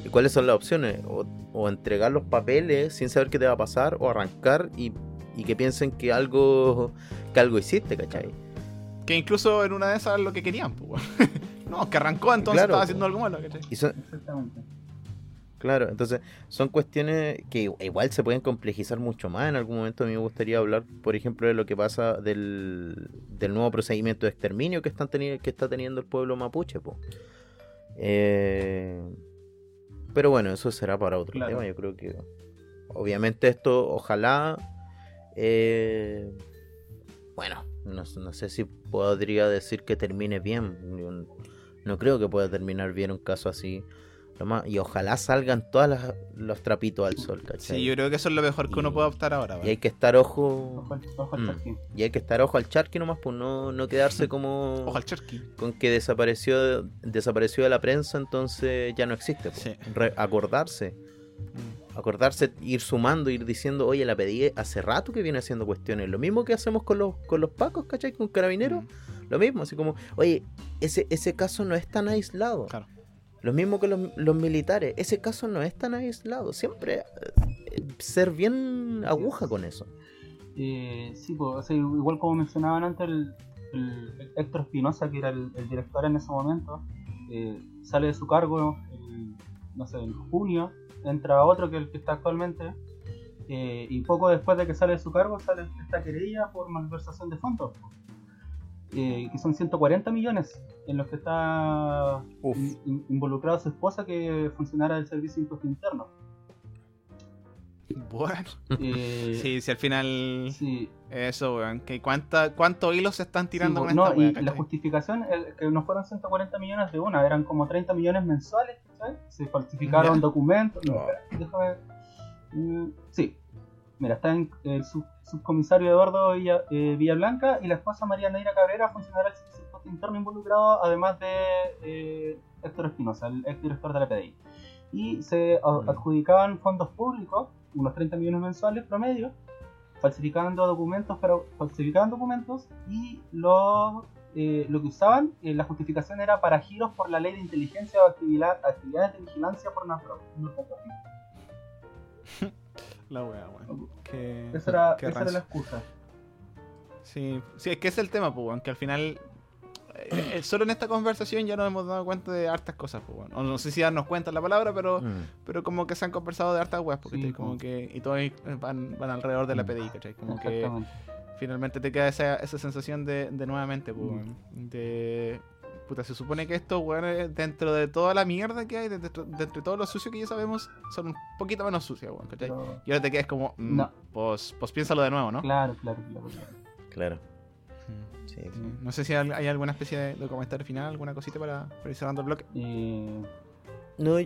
[SPEAKER 3] ¿Y cuáles son las opciones? O, o entregar los papeles sin saber qué te va a pasar, o arrancar y, y que piensen que algo, que algo hiciste, ¿cachai?
[SPEAKER 1] Que incluso en una de esas es lo que querían, pues. No, que arrancó, entonces
[SPEAKER 3] Claro,
[SPEAKER 1] estaba haciendo algo malo, ¿cachai?
[SPEAKER 3] Y son,
[SPEAKER 2] Exactamente.
[SPEAKER 3] Claro, entonces son cuestiones que igual se pueden complejizar mucho más. En algún momento a mí me gustaría hablar, por ejemplo, de lo que pasa del, del nuevo procedimiento de exterminio que, están teni- que está teniendo el pueblo mapuche. po. Eh, pero bueno, eso será para otro
[SPEAKER 2] Claro.
[SPEAKER 3] tema. Yo creo que obviamente esto, ojalá... eh, bueno, no, no sé si podría decir que termine bien. Yo No creo que pueda terminar bien un caso así. Y ojalá salgan todos los trapitos al sol, ¿cachai?
[SPEAKER 1] Sí, yo creo que eso es lo mejor que uno puede optar ahora,
[SPEAKER 3] Y hay que estar ojo.
[SPEAKER 2] Ojo al, ojo al
[SPEAKER 3] Mm. Y hay que estar ojo al charqui nomás, pues no, no quedarse como
[SPEAKER 1] Ojo al
[SPEAKER 3] con que desapareció desapareció de la prensa, entonces ya no existe. pues.
[SPEAKER 1] Sí.
[SPEAKER 3] Re- acordarse,
[SPEAKER 1] Mm.
[SPEAKER 3] Acordarse, ir sumando, ir diciendo, oye, la pedí hace rato que viene haciendo cuestiones. Lo mismo que hacemos con los, con los pacos, ¿cachai? Con carabineros.
[SPEAKER 1] Mm.
[SPEAKER 3] Lo mismo, así como, oye, ese, ese caso no es tan aislado.
[SPEAKER 1] Claro.
[SPEAKER 3] Lo mismo que los, los militares, ese caso no es tan aislado. Siempre eh, ser bien aguja con eso.
[SPEAKER 2] Eh, sí, pues, o sea, igual como mencionaban antes, el, el- el Héctor Espinosa, que era el, el director en ese momento, eh, sale de su cargo, el- no sé, en junio, entra otro que el que está actualmente, eh, y poco después de que sale de su cargo sale esta querella por malversación de fondos, eh, que son 140 millones en los que está in- in- involucrada su esposa que funcionara del Servicio de Impuesto Interno.
[SPEAKER 1] Bueno.
[SPEAKER 2] Eh,
[SPEAKER 1] Sí, si al final.
[SPEAKER 2] sí,
[SPEAKER 1] Eso, weón. Que cuánta, ¿Cuántos hilos se están tirando
[SPEAKER 2] Sí,
[SPEAKER 1] con
[SPEAKER 2] no,
[SPEAKER 1] esta
[SPEAKER 2] y la justificación, el- que no fueron 140 millones de una, eran como 30 millones mensuales, Se falsificaron documentos. No,
[SPEAKER 1] No.
[SPEAKER 2] espera, déjame. Mm, sí, mira, está en el sub- subcomisario Eduardo Villa, eh, Villablanca y la esposa María Neira Cabrera, funcionaria del Impuesto interno involucrado, además de eh, Héctor Espinosa, el ex director de la PDI. Y se
[SPEAKER 3] Mm.
[SPEAKER 2] adjudicaban fondos públicos, unos 30 millones mensuales promedio, falsificando documentos, pero falsificaban documentos y lo, eh, lo que usaban, eh, la justificación era para giros por la ley de inteligencia o actividad- actividades de vigilancia por narco- narcotráfico.
[SPEAKER 1] La weá, weón.
[SPEAKER 2] Esa era,
[SPEAKER 1] qué
[SPEAKER 2] esa era la excusa.
[SPEAKER 1] Sí, sí, es que ese es el tema, pues, weón, que al final. eh, eh, solo en esta conversación ya nos hemos dado cuenta de hartas cosas, pues, weón. O no sé si darnos cuenta la palabra, pero,
[SPEAKER 3] Mm.
[SPEAKER 1] pero como que se han conversado de hartas weas, porque
[SPEAKER 2] Sí,
[SPEAKER 1] como que. Y todos van, van alrededor de la PDI, ¿cachai? Como que. Finalmente te queda esa, esa sensación de, de nuevamente, pues,
[SPEAKER 2] Mm.
[SPEAKER 1] weón, de. Puta, se supone que estos weones, dentro de toda la mierda que hay, dentro, dentro de todo lo sucio que ya sabemos, son un poquito menos sucios, weón, ¿cachai? Y ahora te quedas como, mm,
[SPEAKER 2] No.
[SPEAKER 1] pues, pues piénsalo de nuevo, ¿no?
[SPEAKER 2] Claro, claro, claro. claro.
[SPEAKER 3] Claro,
[SPEAKER 1] Mm.
[SPEAKER 3] sí.
[SPEAKER 1] Sí. No sé si hay hay alguna especie de, de comentario final, alguna cosita para, para ir cerrando el bloque.
[SPEAKER 2] Eh,
[SPEAKER 3] No,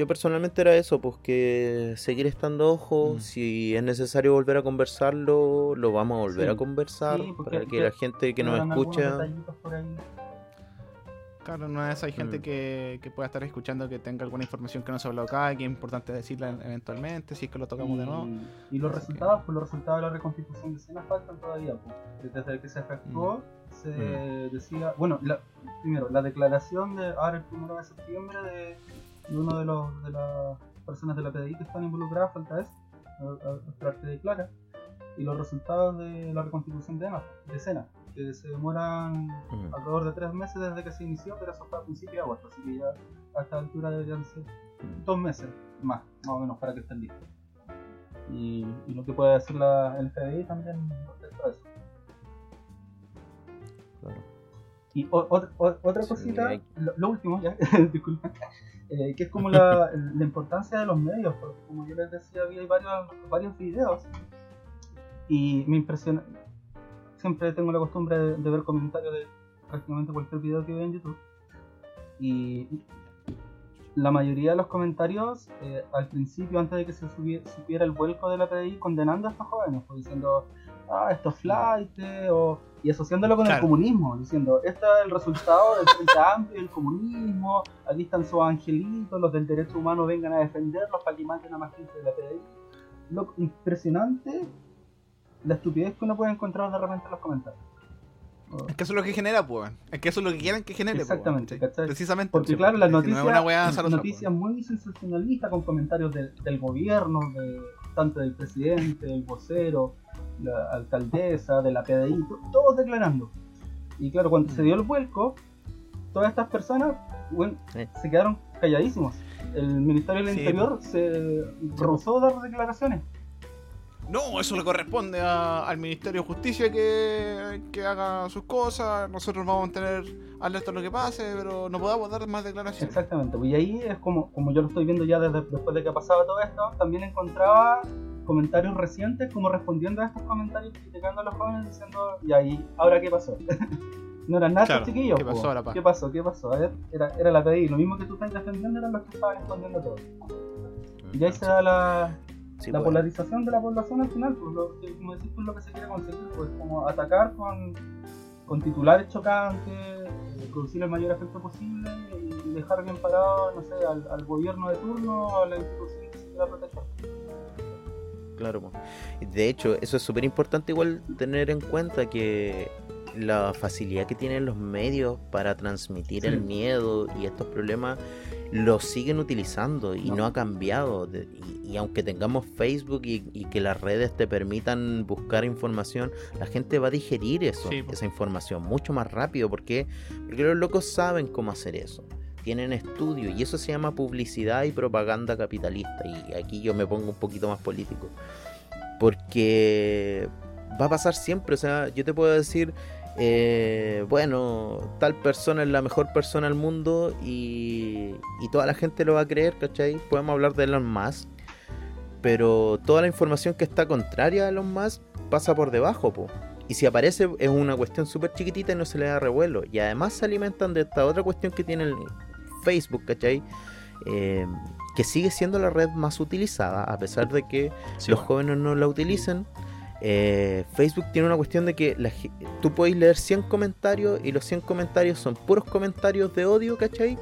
[SPEAKER 3] yo personalmente era eso, pues que seguir estando ojo,
[SPEAKER 1] Mm.
[SPEAKER 3] si es necesario volver a conversarlo, lo vamos a volver
[SPEAKER 2] Sí.
[SPEAKER 3] a conversar
[SPEAKER 2] Sí,
[SPEAKER 3] para que la gente que nos escucha...
[SPEAKER 1] Claro, no es hay gente
[SPEAKER 3] Mm.
[SPEAKER 1] que, que pueda estar escuchando que tenga alguna información que no se ha hablado acá y que es importante decirla eventualmente, si es que lo tocamos de nuevo.
[SPEAKER 2] Y, y los resultados, pues los resultados de la reconstitución de escena faltan todavía. Pues. Desde que se efectuó,
[SPEAKER 1] Mm.
[SPEAKER 2] se decía, bueno, la- primero, la declaración de ahora el 1 de septiembre de, de uno de los de las personas de la PDI que están involucradas, falta eso, a- a- esperar que declara, y los resultados de la reconstitución de, ENA, de escena, que se demoran alrededor de tres meses desde que se inició, pero eso fue a principio de agosto, así que ya a esta altura deberían ser dos meses más, más o menos, para que estén listos. Y, y lo que puede hacer la, el FBI también respecto a eso.
[SPEAKER 3] Claro.
[SPEAKER 2] Y o- o- o- otra
[SPEAKER 3] Sí,
[SPEAKER 2] cosita,
[SPEAKER 3] hay-
[SPEAKER 2] lo, lo último ya, disculpen, eh, que es como la, la importancia de los medios, porque como yo les decía, había varios, varios videos y me impresiona, siempre tengo la costumbre de, ver comentarios de prácticamente cualquier video que veo en YouTube y la mayoría de los comentarios eh, al principio, antes de que se supiera el vuelco de la PDI, condenando a estos jóvenes, pues diciendo, ah, esto es flight, o, y asociándolo con el comunismo, diciendo, este es el resultado del Frente Amplio y el comunismo, aquí están sus angelitos, los del derecho humano vengan a defenderlos para que maten a más gente de la PDI. Lo impresionante, la estupidez que uno puede encontrar de repente en los comentarios.
[SPEAKER 1] Es que eso es lo que genera, pues. Es que eso es lo que quieren que genere, pues,
[SPEAKER 2] Exactamente,
[SPEAKER 1] ¿cachai?
[SPEAKER 2] ¿cachai?
[SPEAKER 1] Precisamente.
[SPEAKER 2] Porque
[SPEAKER 1] sí,
[SPEAKER 2] claro, las noticias, noticias muy sensacionalistas con comentarios del, del gobierno, de, tanto del presidente, del vocero, la alcaldesa, de la PDI, to- todos declarando. Y claro, cuando se dio el vuelco, todas estas personas bueno,
[SPEAKER 3] Sí.
[SPEAKER 2] se quedaron calladísimos. El Ministerio del
[SPEAKER 1] Sí,
[SPEAKER 2] Interior se rehusó a dar declaraciones.
[SPEAKER 1] No, eso le corresponde a- al Ministerio de Justicia que, que haga sus cosas. Nosotros vamos a mantener alerta a lo que pase, pero no podamos dar más declaraciones.
[SPEAKER 2] Exactamente, pues, y ahí es como, como yo lo estoy viendo ya desde, después de que ha pasado todo esto, también encontraba comentarios recientes como respondiendo a estos comentarios criticando a los jóvenes diciendo, y ahí, ¿ahora qué pasó? no eran nada
[SPEAKER 1] Claro,
[SPEAKER 2] chiquillos.
[SPEAKER 1] ¿qué pasó ahora?
[SPEAKER 2] ¿Qué pasó? ¿Qué pasó? A ver, era, era la PDI, lo mismo que tú estás defendiendo eran los que estaban escondiendo todo. Y ahí se da la,
[SPEAKER 3] Sí,
[SPEAKER 2] la
[SPEAKER 3] pues.
[SPEAKER 2] polarización de la población al final, pues lo, que- como decís, pues lo que se quiere conseguir, pues como atacar con, con titulares chocantes, eh, producir el mayor efecto posible y dejar bien parado, no sé, al, al gobierno de turno o a la institución que se quiera proteger.
[SPEAKER 3] Claro. Y De hecho, eso es súper importante igual tener en cuenta que la facilidad que tienen los medios para transmitir
[SPEAKER 2] Sí.
[SPEAKER 3] el miedo y estos problemas lo siguen utilizando y no,
[SPEAKER 2] No.
[SPEAKER 3] ha cambiado. Y, y aunque tengamos Facebook y, y que las redes te permitan buscar información, la gente va a digerir eso,
[SPEAKER 1] Sí,
[SPEAKER 3] esa información mucho más rápido porque, porque los locos saben cómo hacer eso. Tienen estudio y eso se llama publicidad y propaganda capitalista. Y aquí yo me pongo un poquito más político. Porque va a pasar siempre. O sea, yo te puedo decir, eh, bueno, tal persona es la mejor persona del mundo y, y toda la gente lo va a creer, ¿cachai? Podemos hablar de Elon Musk. Pero toda la información que está contraria a Elon Musk pasa por debajo, po. Y si aparece es una cuestión súper chiquitita y no se le da revuelo. Y además se alimentan de esta otra cuestión que tiene el Facebook, ¿cachai? Eh, que sigue siendo la red más utilizada, a pesar de que
[SPEAKER 1] Sí,
[SPEAKER 3] los jóvenes no la utilicen. Eh, Facebook tiene una cuestión de que la tú podéis leer 100 comentarios y los 100 comentarios son puros comentarios de odio, ¿cachai?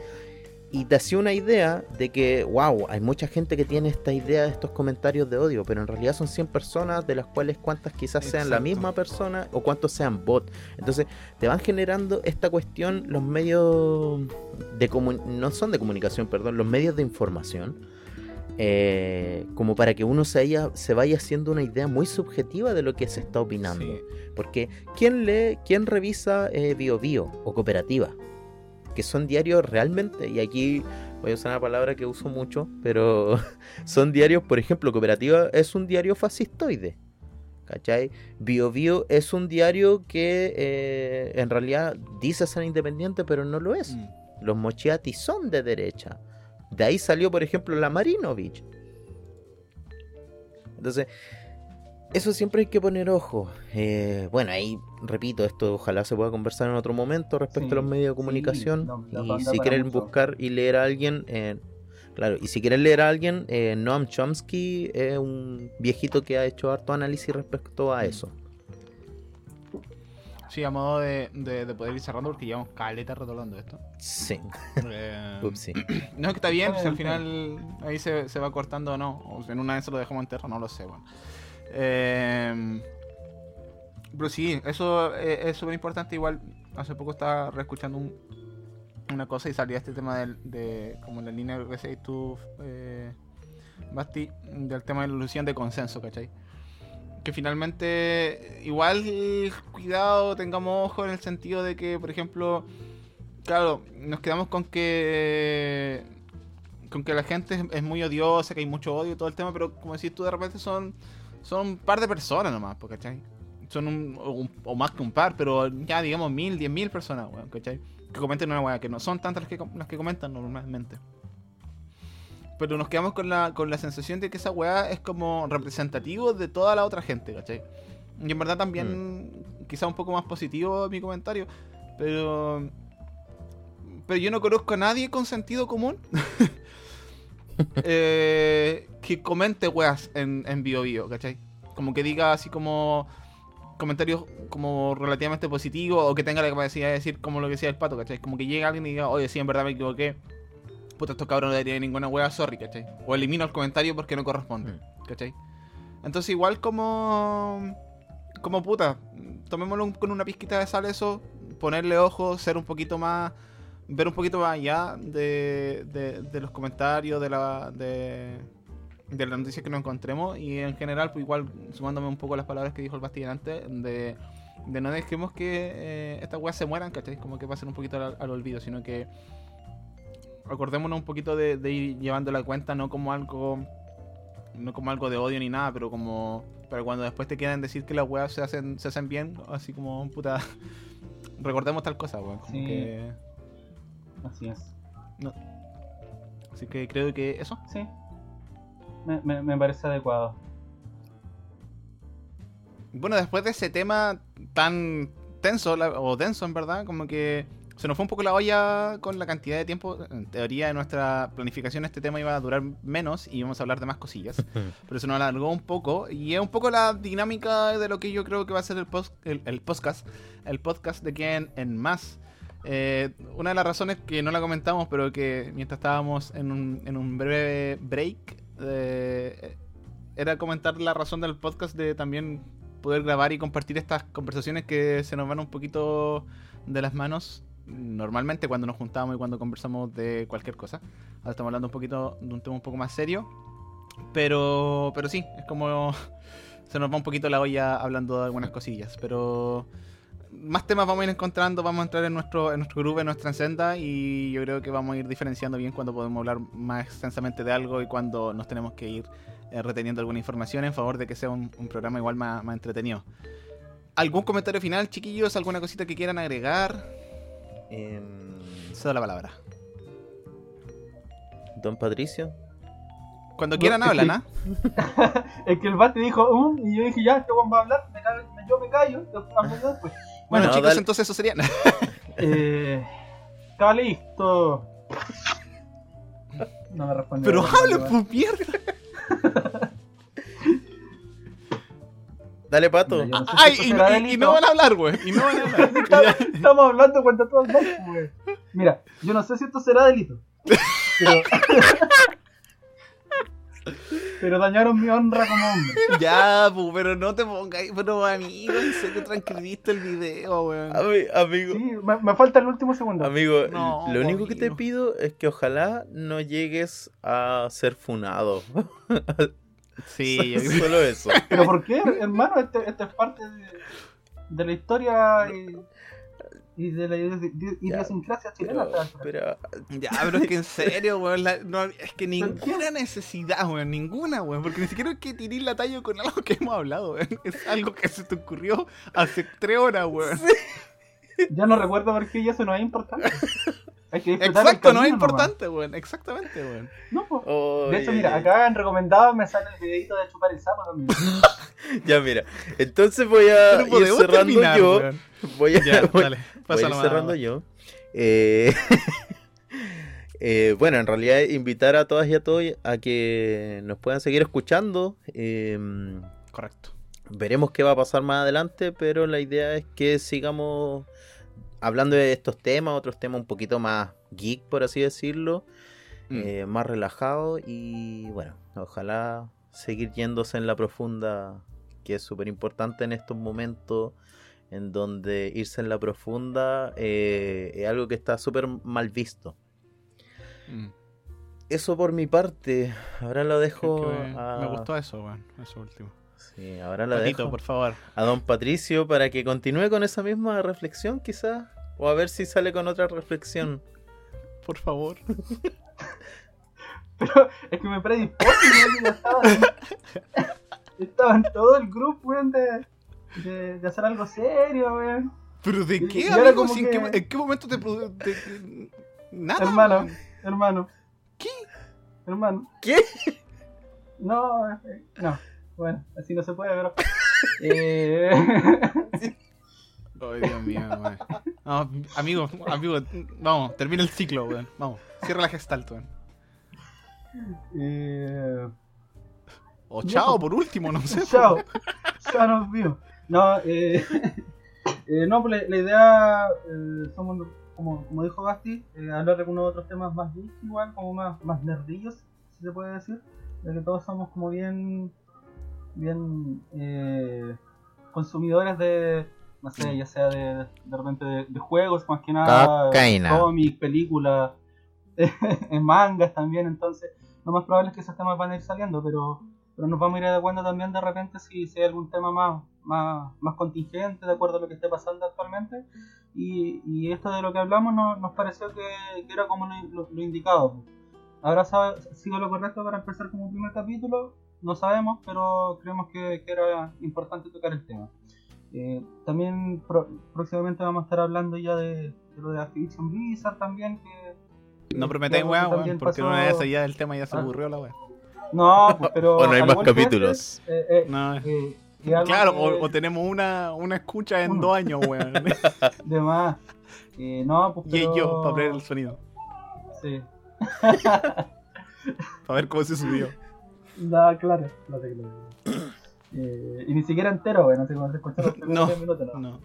[SPEAKER 3] Y te hacía una idea de que, wow, hay mucha gente que tiene esta idea de estos comentarios de odio, pero en realidad son 100 personas, de las cuales cuántas quizás sean la misma persona o cuántos sean bot. Entonces te van generando esta cuestión los medios de comu- no son de comunicación, perdón, los medios de información, eh, como para que uno se, haya- se vaya haciendo una idea muy subjetiva de lo que se está opinando.
[SPEAKER 1] Sí.
[SPEAKER 3] Porque ¿quién lee, quién revisa eh, Bio Bio o Cooperativa? Que son diarios realmente, y aquí voy a usar una palabra que uso mucho, pero son diarios, por ejemplo, Cooperativa es un diario fascistoide. ¿Cachai? Bio Bio es un diario que eh, en realidad dice ser independiente, pero no lo es.
[SPEAKER 1] Mm.
[SPEAKER 3] Los Mochiati son de derecha. De ahí salió, por ejemplo, la Marinovich. Entonces, eso siempre hay que poner ojo. Eh, bueno, ahí repito, esto ojalá se pueda conversar en otro momento respecto
[SPEAKER 2] Sí,
[SPEAKER 3] a los medios de
[SPEAKER 2] sí,
[SPEAKER 3] comunicación.
[SPEAKER 2] no,
[SPEAKER 3] y si quieren
[SPEAKER 2] mucho.
[SPEAKER 3] buscar y leer a alguien, eh, Claro, y si quieres leer a alguien, eh, Noam Chomsky es un viejito que ha hecho harto análisis respecto a eso.
[SPEAKER 1] Sí, a modo de, de, de poder ir cerrando porque llevamos caleta rotolando esto.
[SPEAKER 3] Sí.
[SPEAKER 1] Eh,
[SPEAKER 3] Upsi.
[SPEAKER 1] no, es que está bien, si al final ahí se, se va cortando o no. O en una vez se lo dejamos entero, no lo sé, bueno. Eh, pero sí, eso es es súper importante. Igual, hace poco estaba reescuchando un, una cosa y salía este tema del, de, como la línea que decías tú, eh, Basti, del tema de la ilusión de consenso, ¿cachai? Que finalmente, igual, cuidado, tengamos ojo en el sentido de que, por ejemplo, claro, nos quedamos con que con que la gente es, muy odiosa, que hay mucho odio y todo el tema, pero como decís tú, de repente son, son un par de personas nomás, po, ¿cachai? Son un, un- o más que un par, pero ya digamos mil, diez mil personas. Que comenten una weá, que no son tantas las que, las que comentan normalmente. Pero nos quedamos con la, con la sensación de que esa weá es como representativo de toda la otra gente, ¿cachai? Y en verdad también, quizá un poco más positivo mi comentario, pero... Pero yo no conozco a nadie con sentido común eh, que comente weas en, en Bio Bio, ¿cachai? Como que diga así como comentarios como relativamente positivos o que tenga la capacidad de decir como lo que decía el pato, ¿cachai? Como que llegue alguien y diga, oye, sí, en verdad me equivoqué. Puta, estos cabrones no tienen ninguna wea, sorry, ¿cachai? O elimino el comentario porque no corresponde, ¿cachai? Entonces igual como... Como puta, tomémoslo un- con una pizquita de sal eso, ponerle ojo, ser un poquito más ver un poquito más allá de, de, de los comentarios, de la de, de las noticias que nos encontremos y en general, pues igual sumándome un poco a las palabras que dijo el Bastien antes, de, de no dejemos que eh, estas weas se mueran, ¿cachai? Como que pasen un poquito al, al olvido, sino que acordémonos un poquito de, de ir llevando la cuenta no como algo no como algo de odio ni nada, pero como para cuando después te quieran decir que las weas se hacen, se hacen bien, así como puta recordemos tal cosa, weón. Como
[SPEAKER 2] Sí.
[SPEAKER 1] que
[SPEAKER 2] Así es.
[SPEAKER 1] Así que creo que eso.
[SPEAKER 2] Sí. Me, me, me parece adecuado.
[SPEAKER 1] Bueno, después de ese tema tan tenso, o denso en verdad, como que se nos fue un poco la olla con la cantidad de tiempo. En teoría, en nuestra planificación este tema iba a durar menos y íbamos a hablar de más cosillas. pero se nos alargó un poco y es un poco la dinámica de lo que yo creo que va a ser el, post, el, el podcast, el podcast de Ken en más. Eh, una de las razones que no la comentamos, pero que mientras estábamos en un, en un breve break, eh, era comentar la razón del podcast de también poder grabar y compartir estas conversaciones que se nos van un poquito de las manos normalmente cuando nos juntamos y cuando conversamos de cualquier cosa. Ahora estamos hablando un poquito de un tema un poco más serio, pero pero sí, es como se nos va un poquito la olla hablando de algunas cosillas, pero más temas vamos a ir encontrando, vamos a entrar en nuestro en nuestro grupo, en nuestra senda y yo creo que vamos a ir diferenciando bien cuando podemos hablar más extensamente de algo y cuando nos tenemos que ir eh, reteniendo alguna información en favor de que sea un, un programa igual más, más entretenido. ¿Algún comentario final, chiquillos? ¿Alguna cosita que quieran agregar?
[SPEAKER 3] Em,
[SPEAKER 1] Cedo la palabra.
[SPEAKER 3] Don Patricio.
[SPEAKER 1] Cuando quieran hablan, ¿ah?
[SPEAKER 2] Es que el bate dijo, "Um", y yo dije, ya, este weón va a hablar, me callo- yo me callo, después después.
[SPEAKER 1] Bueno,
[SPEAKER 3] No,
[SPEAKER 1] chicos,
[SPEAKER 3] dale.
[SPEAKER 1] entonces eso sería.
[SPEAKER 2] Eh, está listo. No me respondió.
[SPEAKER 1] Pero hablen, pues mierda.
[SPEAKER 3] Dale, Pato.
[SPEAKER 2] No sé si
[SPEAKER 1] Ay, y, y- no van a hablar, güey. Y no van a hablar.
[SPEAKER 2] Estamos hablando cuando tú hablas, güey. Mira, yo no sé si esto será delito. Pero. pero dañaron mi honra como hombre.
[SPEAKER 1] ya, pues, pero no te pongas. Pero amigo, en serio, tranquilista el video, güey.
[SPEAKER 3] Ami- amigo,
[SPEAKER 2] Sí, me, me falta el último segundo.
[SPEAKER 3] amigo,
[SPEAKER 1] No,
[SPEAKER 3] lo único que te pido es que ojalá no llegues a ser funado.
[SPEAKER 1] Sí, yo
[SPEAKER 3] Solo eso.
[SPEAKER 2] Pero ¿por qué, hermano? Este, este es parte de, de la historia y, y de la idi- idiosincrasia chilena.
[SPEAKER 3] Pero,
[SPEAKER 2] esta-
[SPEAKER 3] pero,
[SPEAKER 1] Ya, pero es que en serio, la- no, es que ninguna necesidad, güey. Ninguna, güey. Porque ni siquiera hay que tirar la talla con algo que hemos hablado, güey. Es algo que se te ocurrió hace tres horas, güey.
[SPEAKER 2] Ya no recuerdo por qué y eso no es importante. Hay que disfrutar el
[SPEAKER 1] Exacto, no es
[SPEAKER 2] nomás.
[SPEAKER 1] importante, güey. Exactamente, güey.
[SPEAKER 2] No, po.
[SPEAKER 3] Oy,
[SPEAKER 2] De hecho, mira,
[SPEAKER 3] ay.
[SPEAKER 2] acá en recomendado me sale el videito de chupar el sapo también.
[SPEAKER 3] Ya, mira. Entonces voy a ir cerrando
[SPEAKER 1] terminar,
[SPEAKER 3] yo. Voy a,
[SPEAKER 1] Ya,
[SPEAKER 3] voy-
[SPEAKER 1] dale.
[SPEAKER 3] voy a
[SPEAKER 1] Pásalo
[SPEAKER 3] ir
[SPEAKER 1] más.
[SPEAKER 3] cerrando yo. Eh, Eh, bueno, en realidad invitar a todas y a todos a que nos puedan seguir escuchando. Eh,
[SPEAKER 1] Correcto.
[SPEAKER 3] veremos qué va a pasar más adelante, pero la idea es que sigamos hablando de estos temas, otros temas un poquito más geek, por así decirlo,
[SPEAKER 1] Mm.
[SPEAKER 3] eh, más relajado y bueno, ojalá seguir yéndose en la profunda, que es súper importante en estos momentos en donde irse en la profunda eh, es algo que está súper mal visto.
[SPEAKER 1] Mm.
[SPEAKER 3] Eso por mi parte, ahora lo dejo
[SPEAKER 1] Creo que
[SPEAKER 3] a...
[SPEAKER 1] Me gustó eso. Eso último.
[SPEAKER 3] Sí, ahora lo
[SPEAKER 1] Patito,
[SPEAKER 3] dejo
[SPEAKER 1] por favor.
[SPEAKER 3] a don Patricio para que continúe con esa misma reflexión quizás. O a ver si sale con otra reflexión.
[SPEAKER 1] Por favor.
[SPEAKER 2] Pero es que me predispuse, weón, ya estaba, estaba en todo el grupo, weón, de, de, de hacer algo serio, weón.
[SPEAKER 1] ¿Pero de
[SPEAKER 2] Y-
[SPEAKER 1] qué,
[SPEAKER 2] y
[SPEAKER 1] amigo?
[SPEAKER 2] como
[SPEAKER 1] Si ¿En,
[SPEAKER 2] que-
[SPEAKER 1] qué, en qué momento te... produ- te- Nada.
[SPEAKER 2] hermano, hermano.
[SPEAKER 1] ¿Qué?
[SPEAKER 2] Hermano.
[SPEAKER 3] ¿Qué?
[SPEAKER 2] No, eh, no. Bueno, así no se puede, pero. Eh,
[SPEAKER 1] Ay, Dios mío, weón. No, amigo, amigo, vamos, termina el ciclo, weón. Vamos, cierra la gestalt, weón.
[SPEAKER 2] eh,
[SPEAKER 1] O chao,
[SPEAKER 2] po.
[SPEAKER 1] por último, no sé.
[SPEAKER 2] Chao. Chao, nos vimos. No, eh, eh, no, pues la, la idea, eh, somos, como, como dijo Basti, eh, hablar de algunos otros temas más geek igual, como más, más nerdillos, si se puede decir. Ya que todos somos como bien, bien eh, consumidores de, no sé, ya sea de, de repente de, de juegos, más que nada, cómics, películas, en mangas también, entonces lo más probable es que esos temas van a ir saliendo, pero pero nos vamos a ir adecuando también de repente si, si hay algún tema más, más, más contingente de acuerdo a lo que esté pasando actualmente. Y, y esto de lo que hablamos no- nos pareció que, que era como lo, lo- lo indicado. Ahora sigo lo correcto para empezar como primer capítulo, no sabemos, pero creemos que, que era importante tocar el tema. Eh, también pro- próximamente vamos a estar hablando ya de, de lo de Activision Blizzard también. Que,
[SPEAKER 1] No
[SPEAKER 2] que
[SPEAKER 1] prometéis, weón, porque
[SPEAKER 2] pasó-
[SPEAKER 1] una vez ya el tema ya se
[SPEAKER 2] Ah.
[SPEAKER 1] aburrió la weón.
[SPEAKER 2] No, pues, pero.
[SPEAKER 3] O no hay más capítulos.
[SPEAKER 2] eh, eh,
[SPEAKER 1] No,
[SPEAKER 2] eh,
[SPEAKER 1] claro,
[SPEAKER 2] que-
[SPEAKER 1] o, o tenemos una, una escucha en
[SPEAKER 2] Uno.
[SPEAKER 1] dos años, weón.
[SPEAKER 2] de más. Eh, no, pues
[SPEAKER 1] y yo, para ver el sonido.
[SPEAKER 2] Sí.
[SPEAKER 1] Para ver cómo se subió.
[SPEAKER 2] No, claro. No sé, claro. Eh, y ni siquiera entero, güey. No sé cómo se escucharon. los
[SPEAKER 1] No.
[SPEAKER 2] primeros minutos, no.
[SPEAKER 1] No,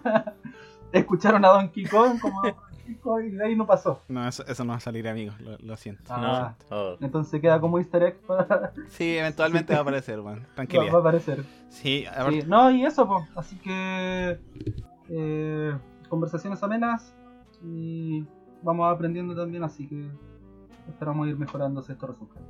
[SPEAKER 2] Escucharon a Donkey Kong como Donkey Kong y de ahí no pasó.
[SPEAKER 1] no eso, eso no va a salir, amigos. Lo, lo siento.
[SPEAKER 2] Ah.
[SPEAKER 3] No. Oh.
[SPEAKER 2] Entonces queda como easter egg para...
[SPEAKER 1] Sí, eventualmente va a aparecer, weón.
[SPEAKER 2] va, va a aparecer.
[SPEAKER 1] Sí, a ver,
[SPEAKER 2] Sí, no, y eso, pues. Así que... eh, conversaciones amenas y vamos aprendiendo también, así que esperamos ir mejorando estos resultados.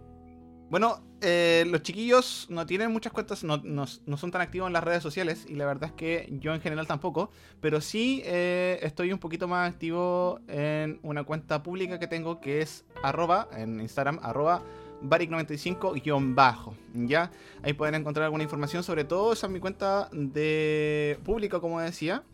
[SPEAKER 1] Bueno, eh, los chiquillos no tienen muchas cuentas, no, no- no son tan activos en las redes sociales y la verdad es que yo en general tampoco, pero sí eh, estoy un poquito más activo en una cuenta pública que tengo que es arroba, en Instagram, arroba Baric95-bajo, ¿ya? Ahí pueden encontrar alguna información, sobre todo esa es mi cuenta de pública, como decía,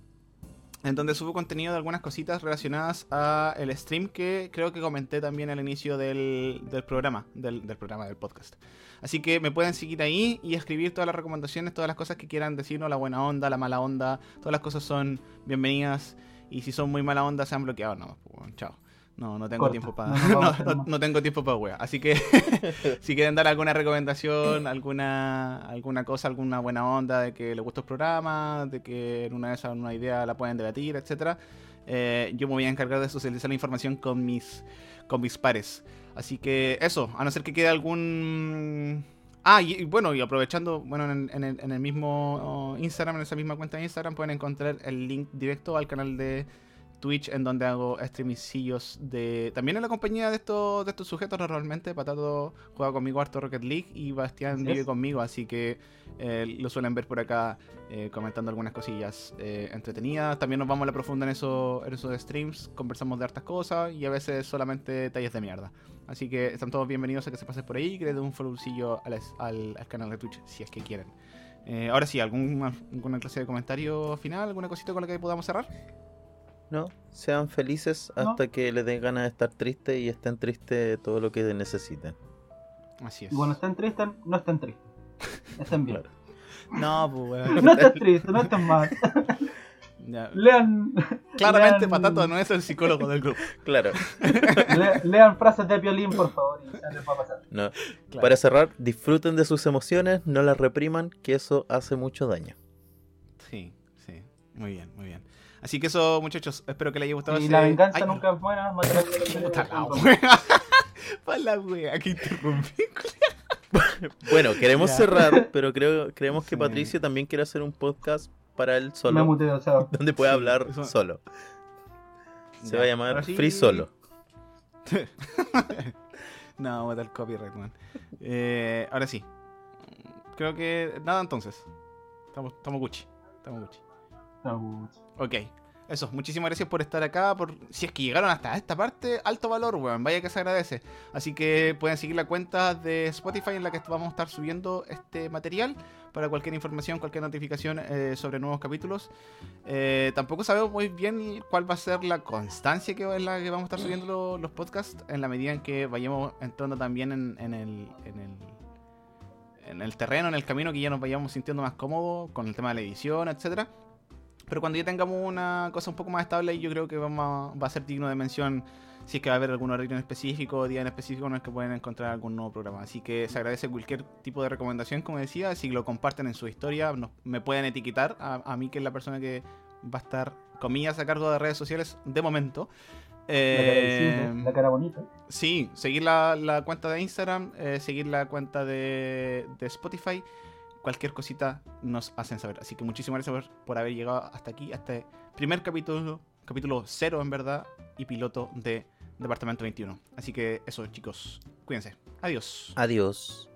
[SPEAKER 1] en donde subo contenido de algunas cositas relacionadas a el stream que creo que comenté también al inicio del, del programa, del, programa del podcast. Así que me pueden seguir ahí y escribir todas las recomendaciones, todas las cosas que quieran decirnos, la buena onda, la mala onda, todas las cosas son bienvenidas. Y si son muy mala onda, se han bloqueado, no, pues, chao. No, no tengo
[SPEAKER 2] Corta.
[SPEAKER 1] tiempo para.
[SPEAKER 2] No, no
[SPEAKER 1] tengo tiempo para wea. Así que si quieren dar alguna recomendación, alguna alguna cosa, alguna buena onda de que les gustó el programa, de que en una de esas una idea la pueden debatir, etcétera, eh, yo me voy a encargar de socializar la información con mis con mis pares. Así que eso, a no ser que quede algún Ah, y, y bueno, y aprovechando, bueno, en, en el, en el mismo Instagram, en esa misma cuenta de Instagram, pueden encontrar el link directo al canal de Twitch en donde hago streamicillos de... También en la compañía de estos, de estos sujetos normalmente. Patato juega conmigo harto Rocket League y Bastián vive conmigo, así que eh, lo suelen ver por acá eh, comentando algunas cosillas eh, entretenidas. También nos vamos a la profunda en, eso, en esos streams, conversamos de hartas cosas y a veces solamente talles de mierda. Así que están todos bienvenidos a que se pasen por ahí y que le den un followcillo al, al, al canal de Twitch si es que quieren. Eh, ahora sí, ¿alguna, ¿alguna clase de comentario final? ¿Alguna cosita con la que podamos cerrar?
[SPEAKER 3] No, sean felices
[SPEAKER 2] No.
[SPEAKER 3] hasta que les den ganas de estar tristes y estén tristes todo lo que necesiten.
[SPEAKER 1] Así es.
[SPEAKER 2] Y cuando estén tristes, no estén tristes. Estén bien.
[SPEAKER 1] No, pues bueno.
[SPEAKER 2] No estén tristes, no estén mal.
[SPEAKER 1] Ya.
[SPEAKER 2] Lean,
[SPEAKER 1] Claramente
[SPEAKER 2] lean-
[SPEAKER 1] Patato no es el psicólogo del grupo.
[SPEAKER 3] Claro.
[SPEAKER 2] Le- lean frases de violín, por favor, y ya les va a pasar.
[SPEAKER 3] No.
[SPEAKER 1] Claro.
[SPEAKER 3] Para cerrar, disfruten de sus emociones, no las repriman, que eso hace mucho daño.
[SPEAKER 1] Sí, sí. Muy bien, muy bien. Así que eso, muchachos, espero que les haya gustado
[SPEAKER 2] Y
[SPEAKER 1] ese-
[SPEAKER 2] la venganza
[SPEAKER 1] Ay,
[SPEAKER 2] nunca es buena. matar a
[SPEAKER 1] Puta la wea. Pa' la wea que interrumpí.
[SPEAKER 3] Bueno, queremos
[SPEAKER 1] Ya.
[SPEAKER 3] cerrar, pero creo, creemos que
[SPEAKER 1] Sí.
[SPEAKER 3] Patricio también quiere hacer un podcast para él
[SPEAKER 2] Me
[SPEAKER 3] solo,
[SPEAKER 2] muteo, o sea,
[SPEAKER 3] donde pueda
[SPEAKER 1] Sí,
[SPEAKER 3] hablar
[SPEAKER 1] eso-
[SPEAKER 3] solo. Se
[SPEAKER 1] Ya,
[SPEAKER 3] va a llamar
[SPEAKER 1] sí-
[SPEAKER 3] Free Solo.
[SPEAKER 1] no, vamos a dar copyright, man. Eh, ahora sí. Creo que nada entonces. Estamos, estamos Gucci. Estamos Gucci.
[SPEAKER 2] no,
[SPEAKER 1] Ok. Eso, muchísimas gracias por estar acá. Por, si es que llegaron hasta esta parte, alto valor, weón. Vaya que se agradece. Así que pueden seguir la cuenta de Spotify en la que vamos a estar subiendo este material para cualquier información, cualquier notificación eh, sobre nuevos capítulos. Eh, tampoco sabemos muy bien cuál va a ser la constancia en la que vamos a estar subiendo lo- los podcasts en la medida en que vayamos entrando también en el, en el en el terreno, en el camino, que ya nos vayamos sintiendo más cómodos con el tema de la edición, etcétera. Pero cuando ya tengamos una cosa un poco más estable, yo creo que vamos a- va a ser digno de mención si es que va a haber algún horario en específico o día en específico en el que pueden encontrar algún nuevo programa. Así que se agradece cualquier tipo de recomendación, como decía. Si lo comparten en su historia, nos- me pueden etiquetar a, a mí, que es la persona que va a estar, comillas, a cargo de redes sociales de momento.
[SPEAKER 2] La cara
[SPEAKER 1] Eh,
[SPEAKER 2] visible, la cara bonita.
[SPEAKER 1] Sí, seguir la, la cuenta de Instagram, eh, seguir la cuenta de, de Spotify. Cualquier cosita nos hacen saber. Así que muchísimas gracias por, haber llegado hasta aquí, hasta este primer capítulo, capítulo cero en verdad, y piloto de Departamento 21. Así que eso, chicos, cuídense. Adiós.
[SPEAKER 3] Adiós.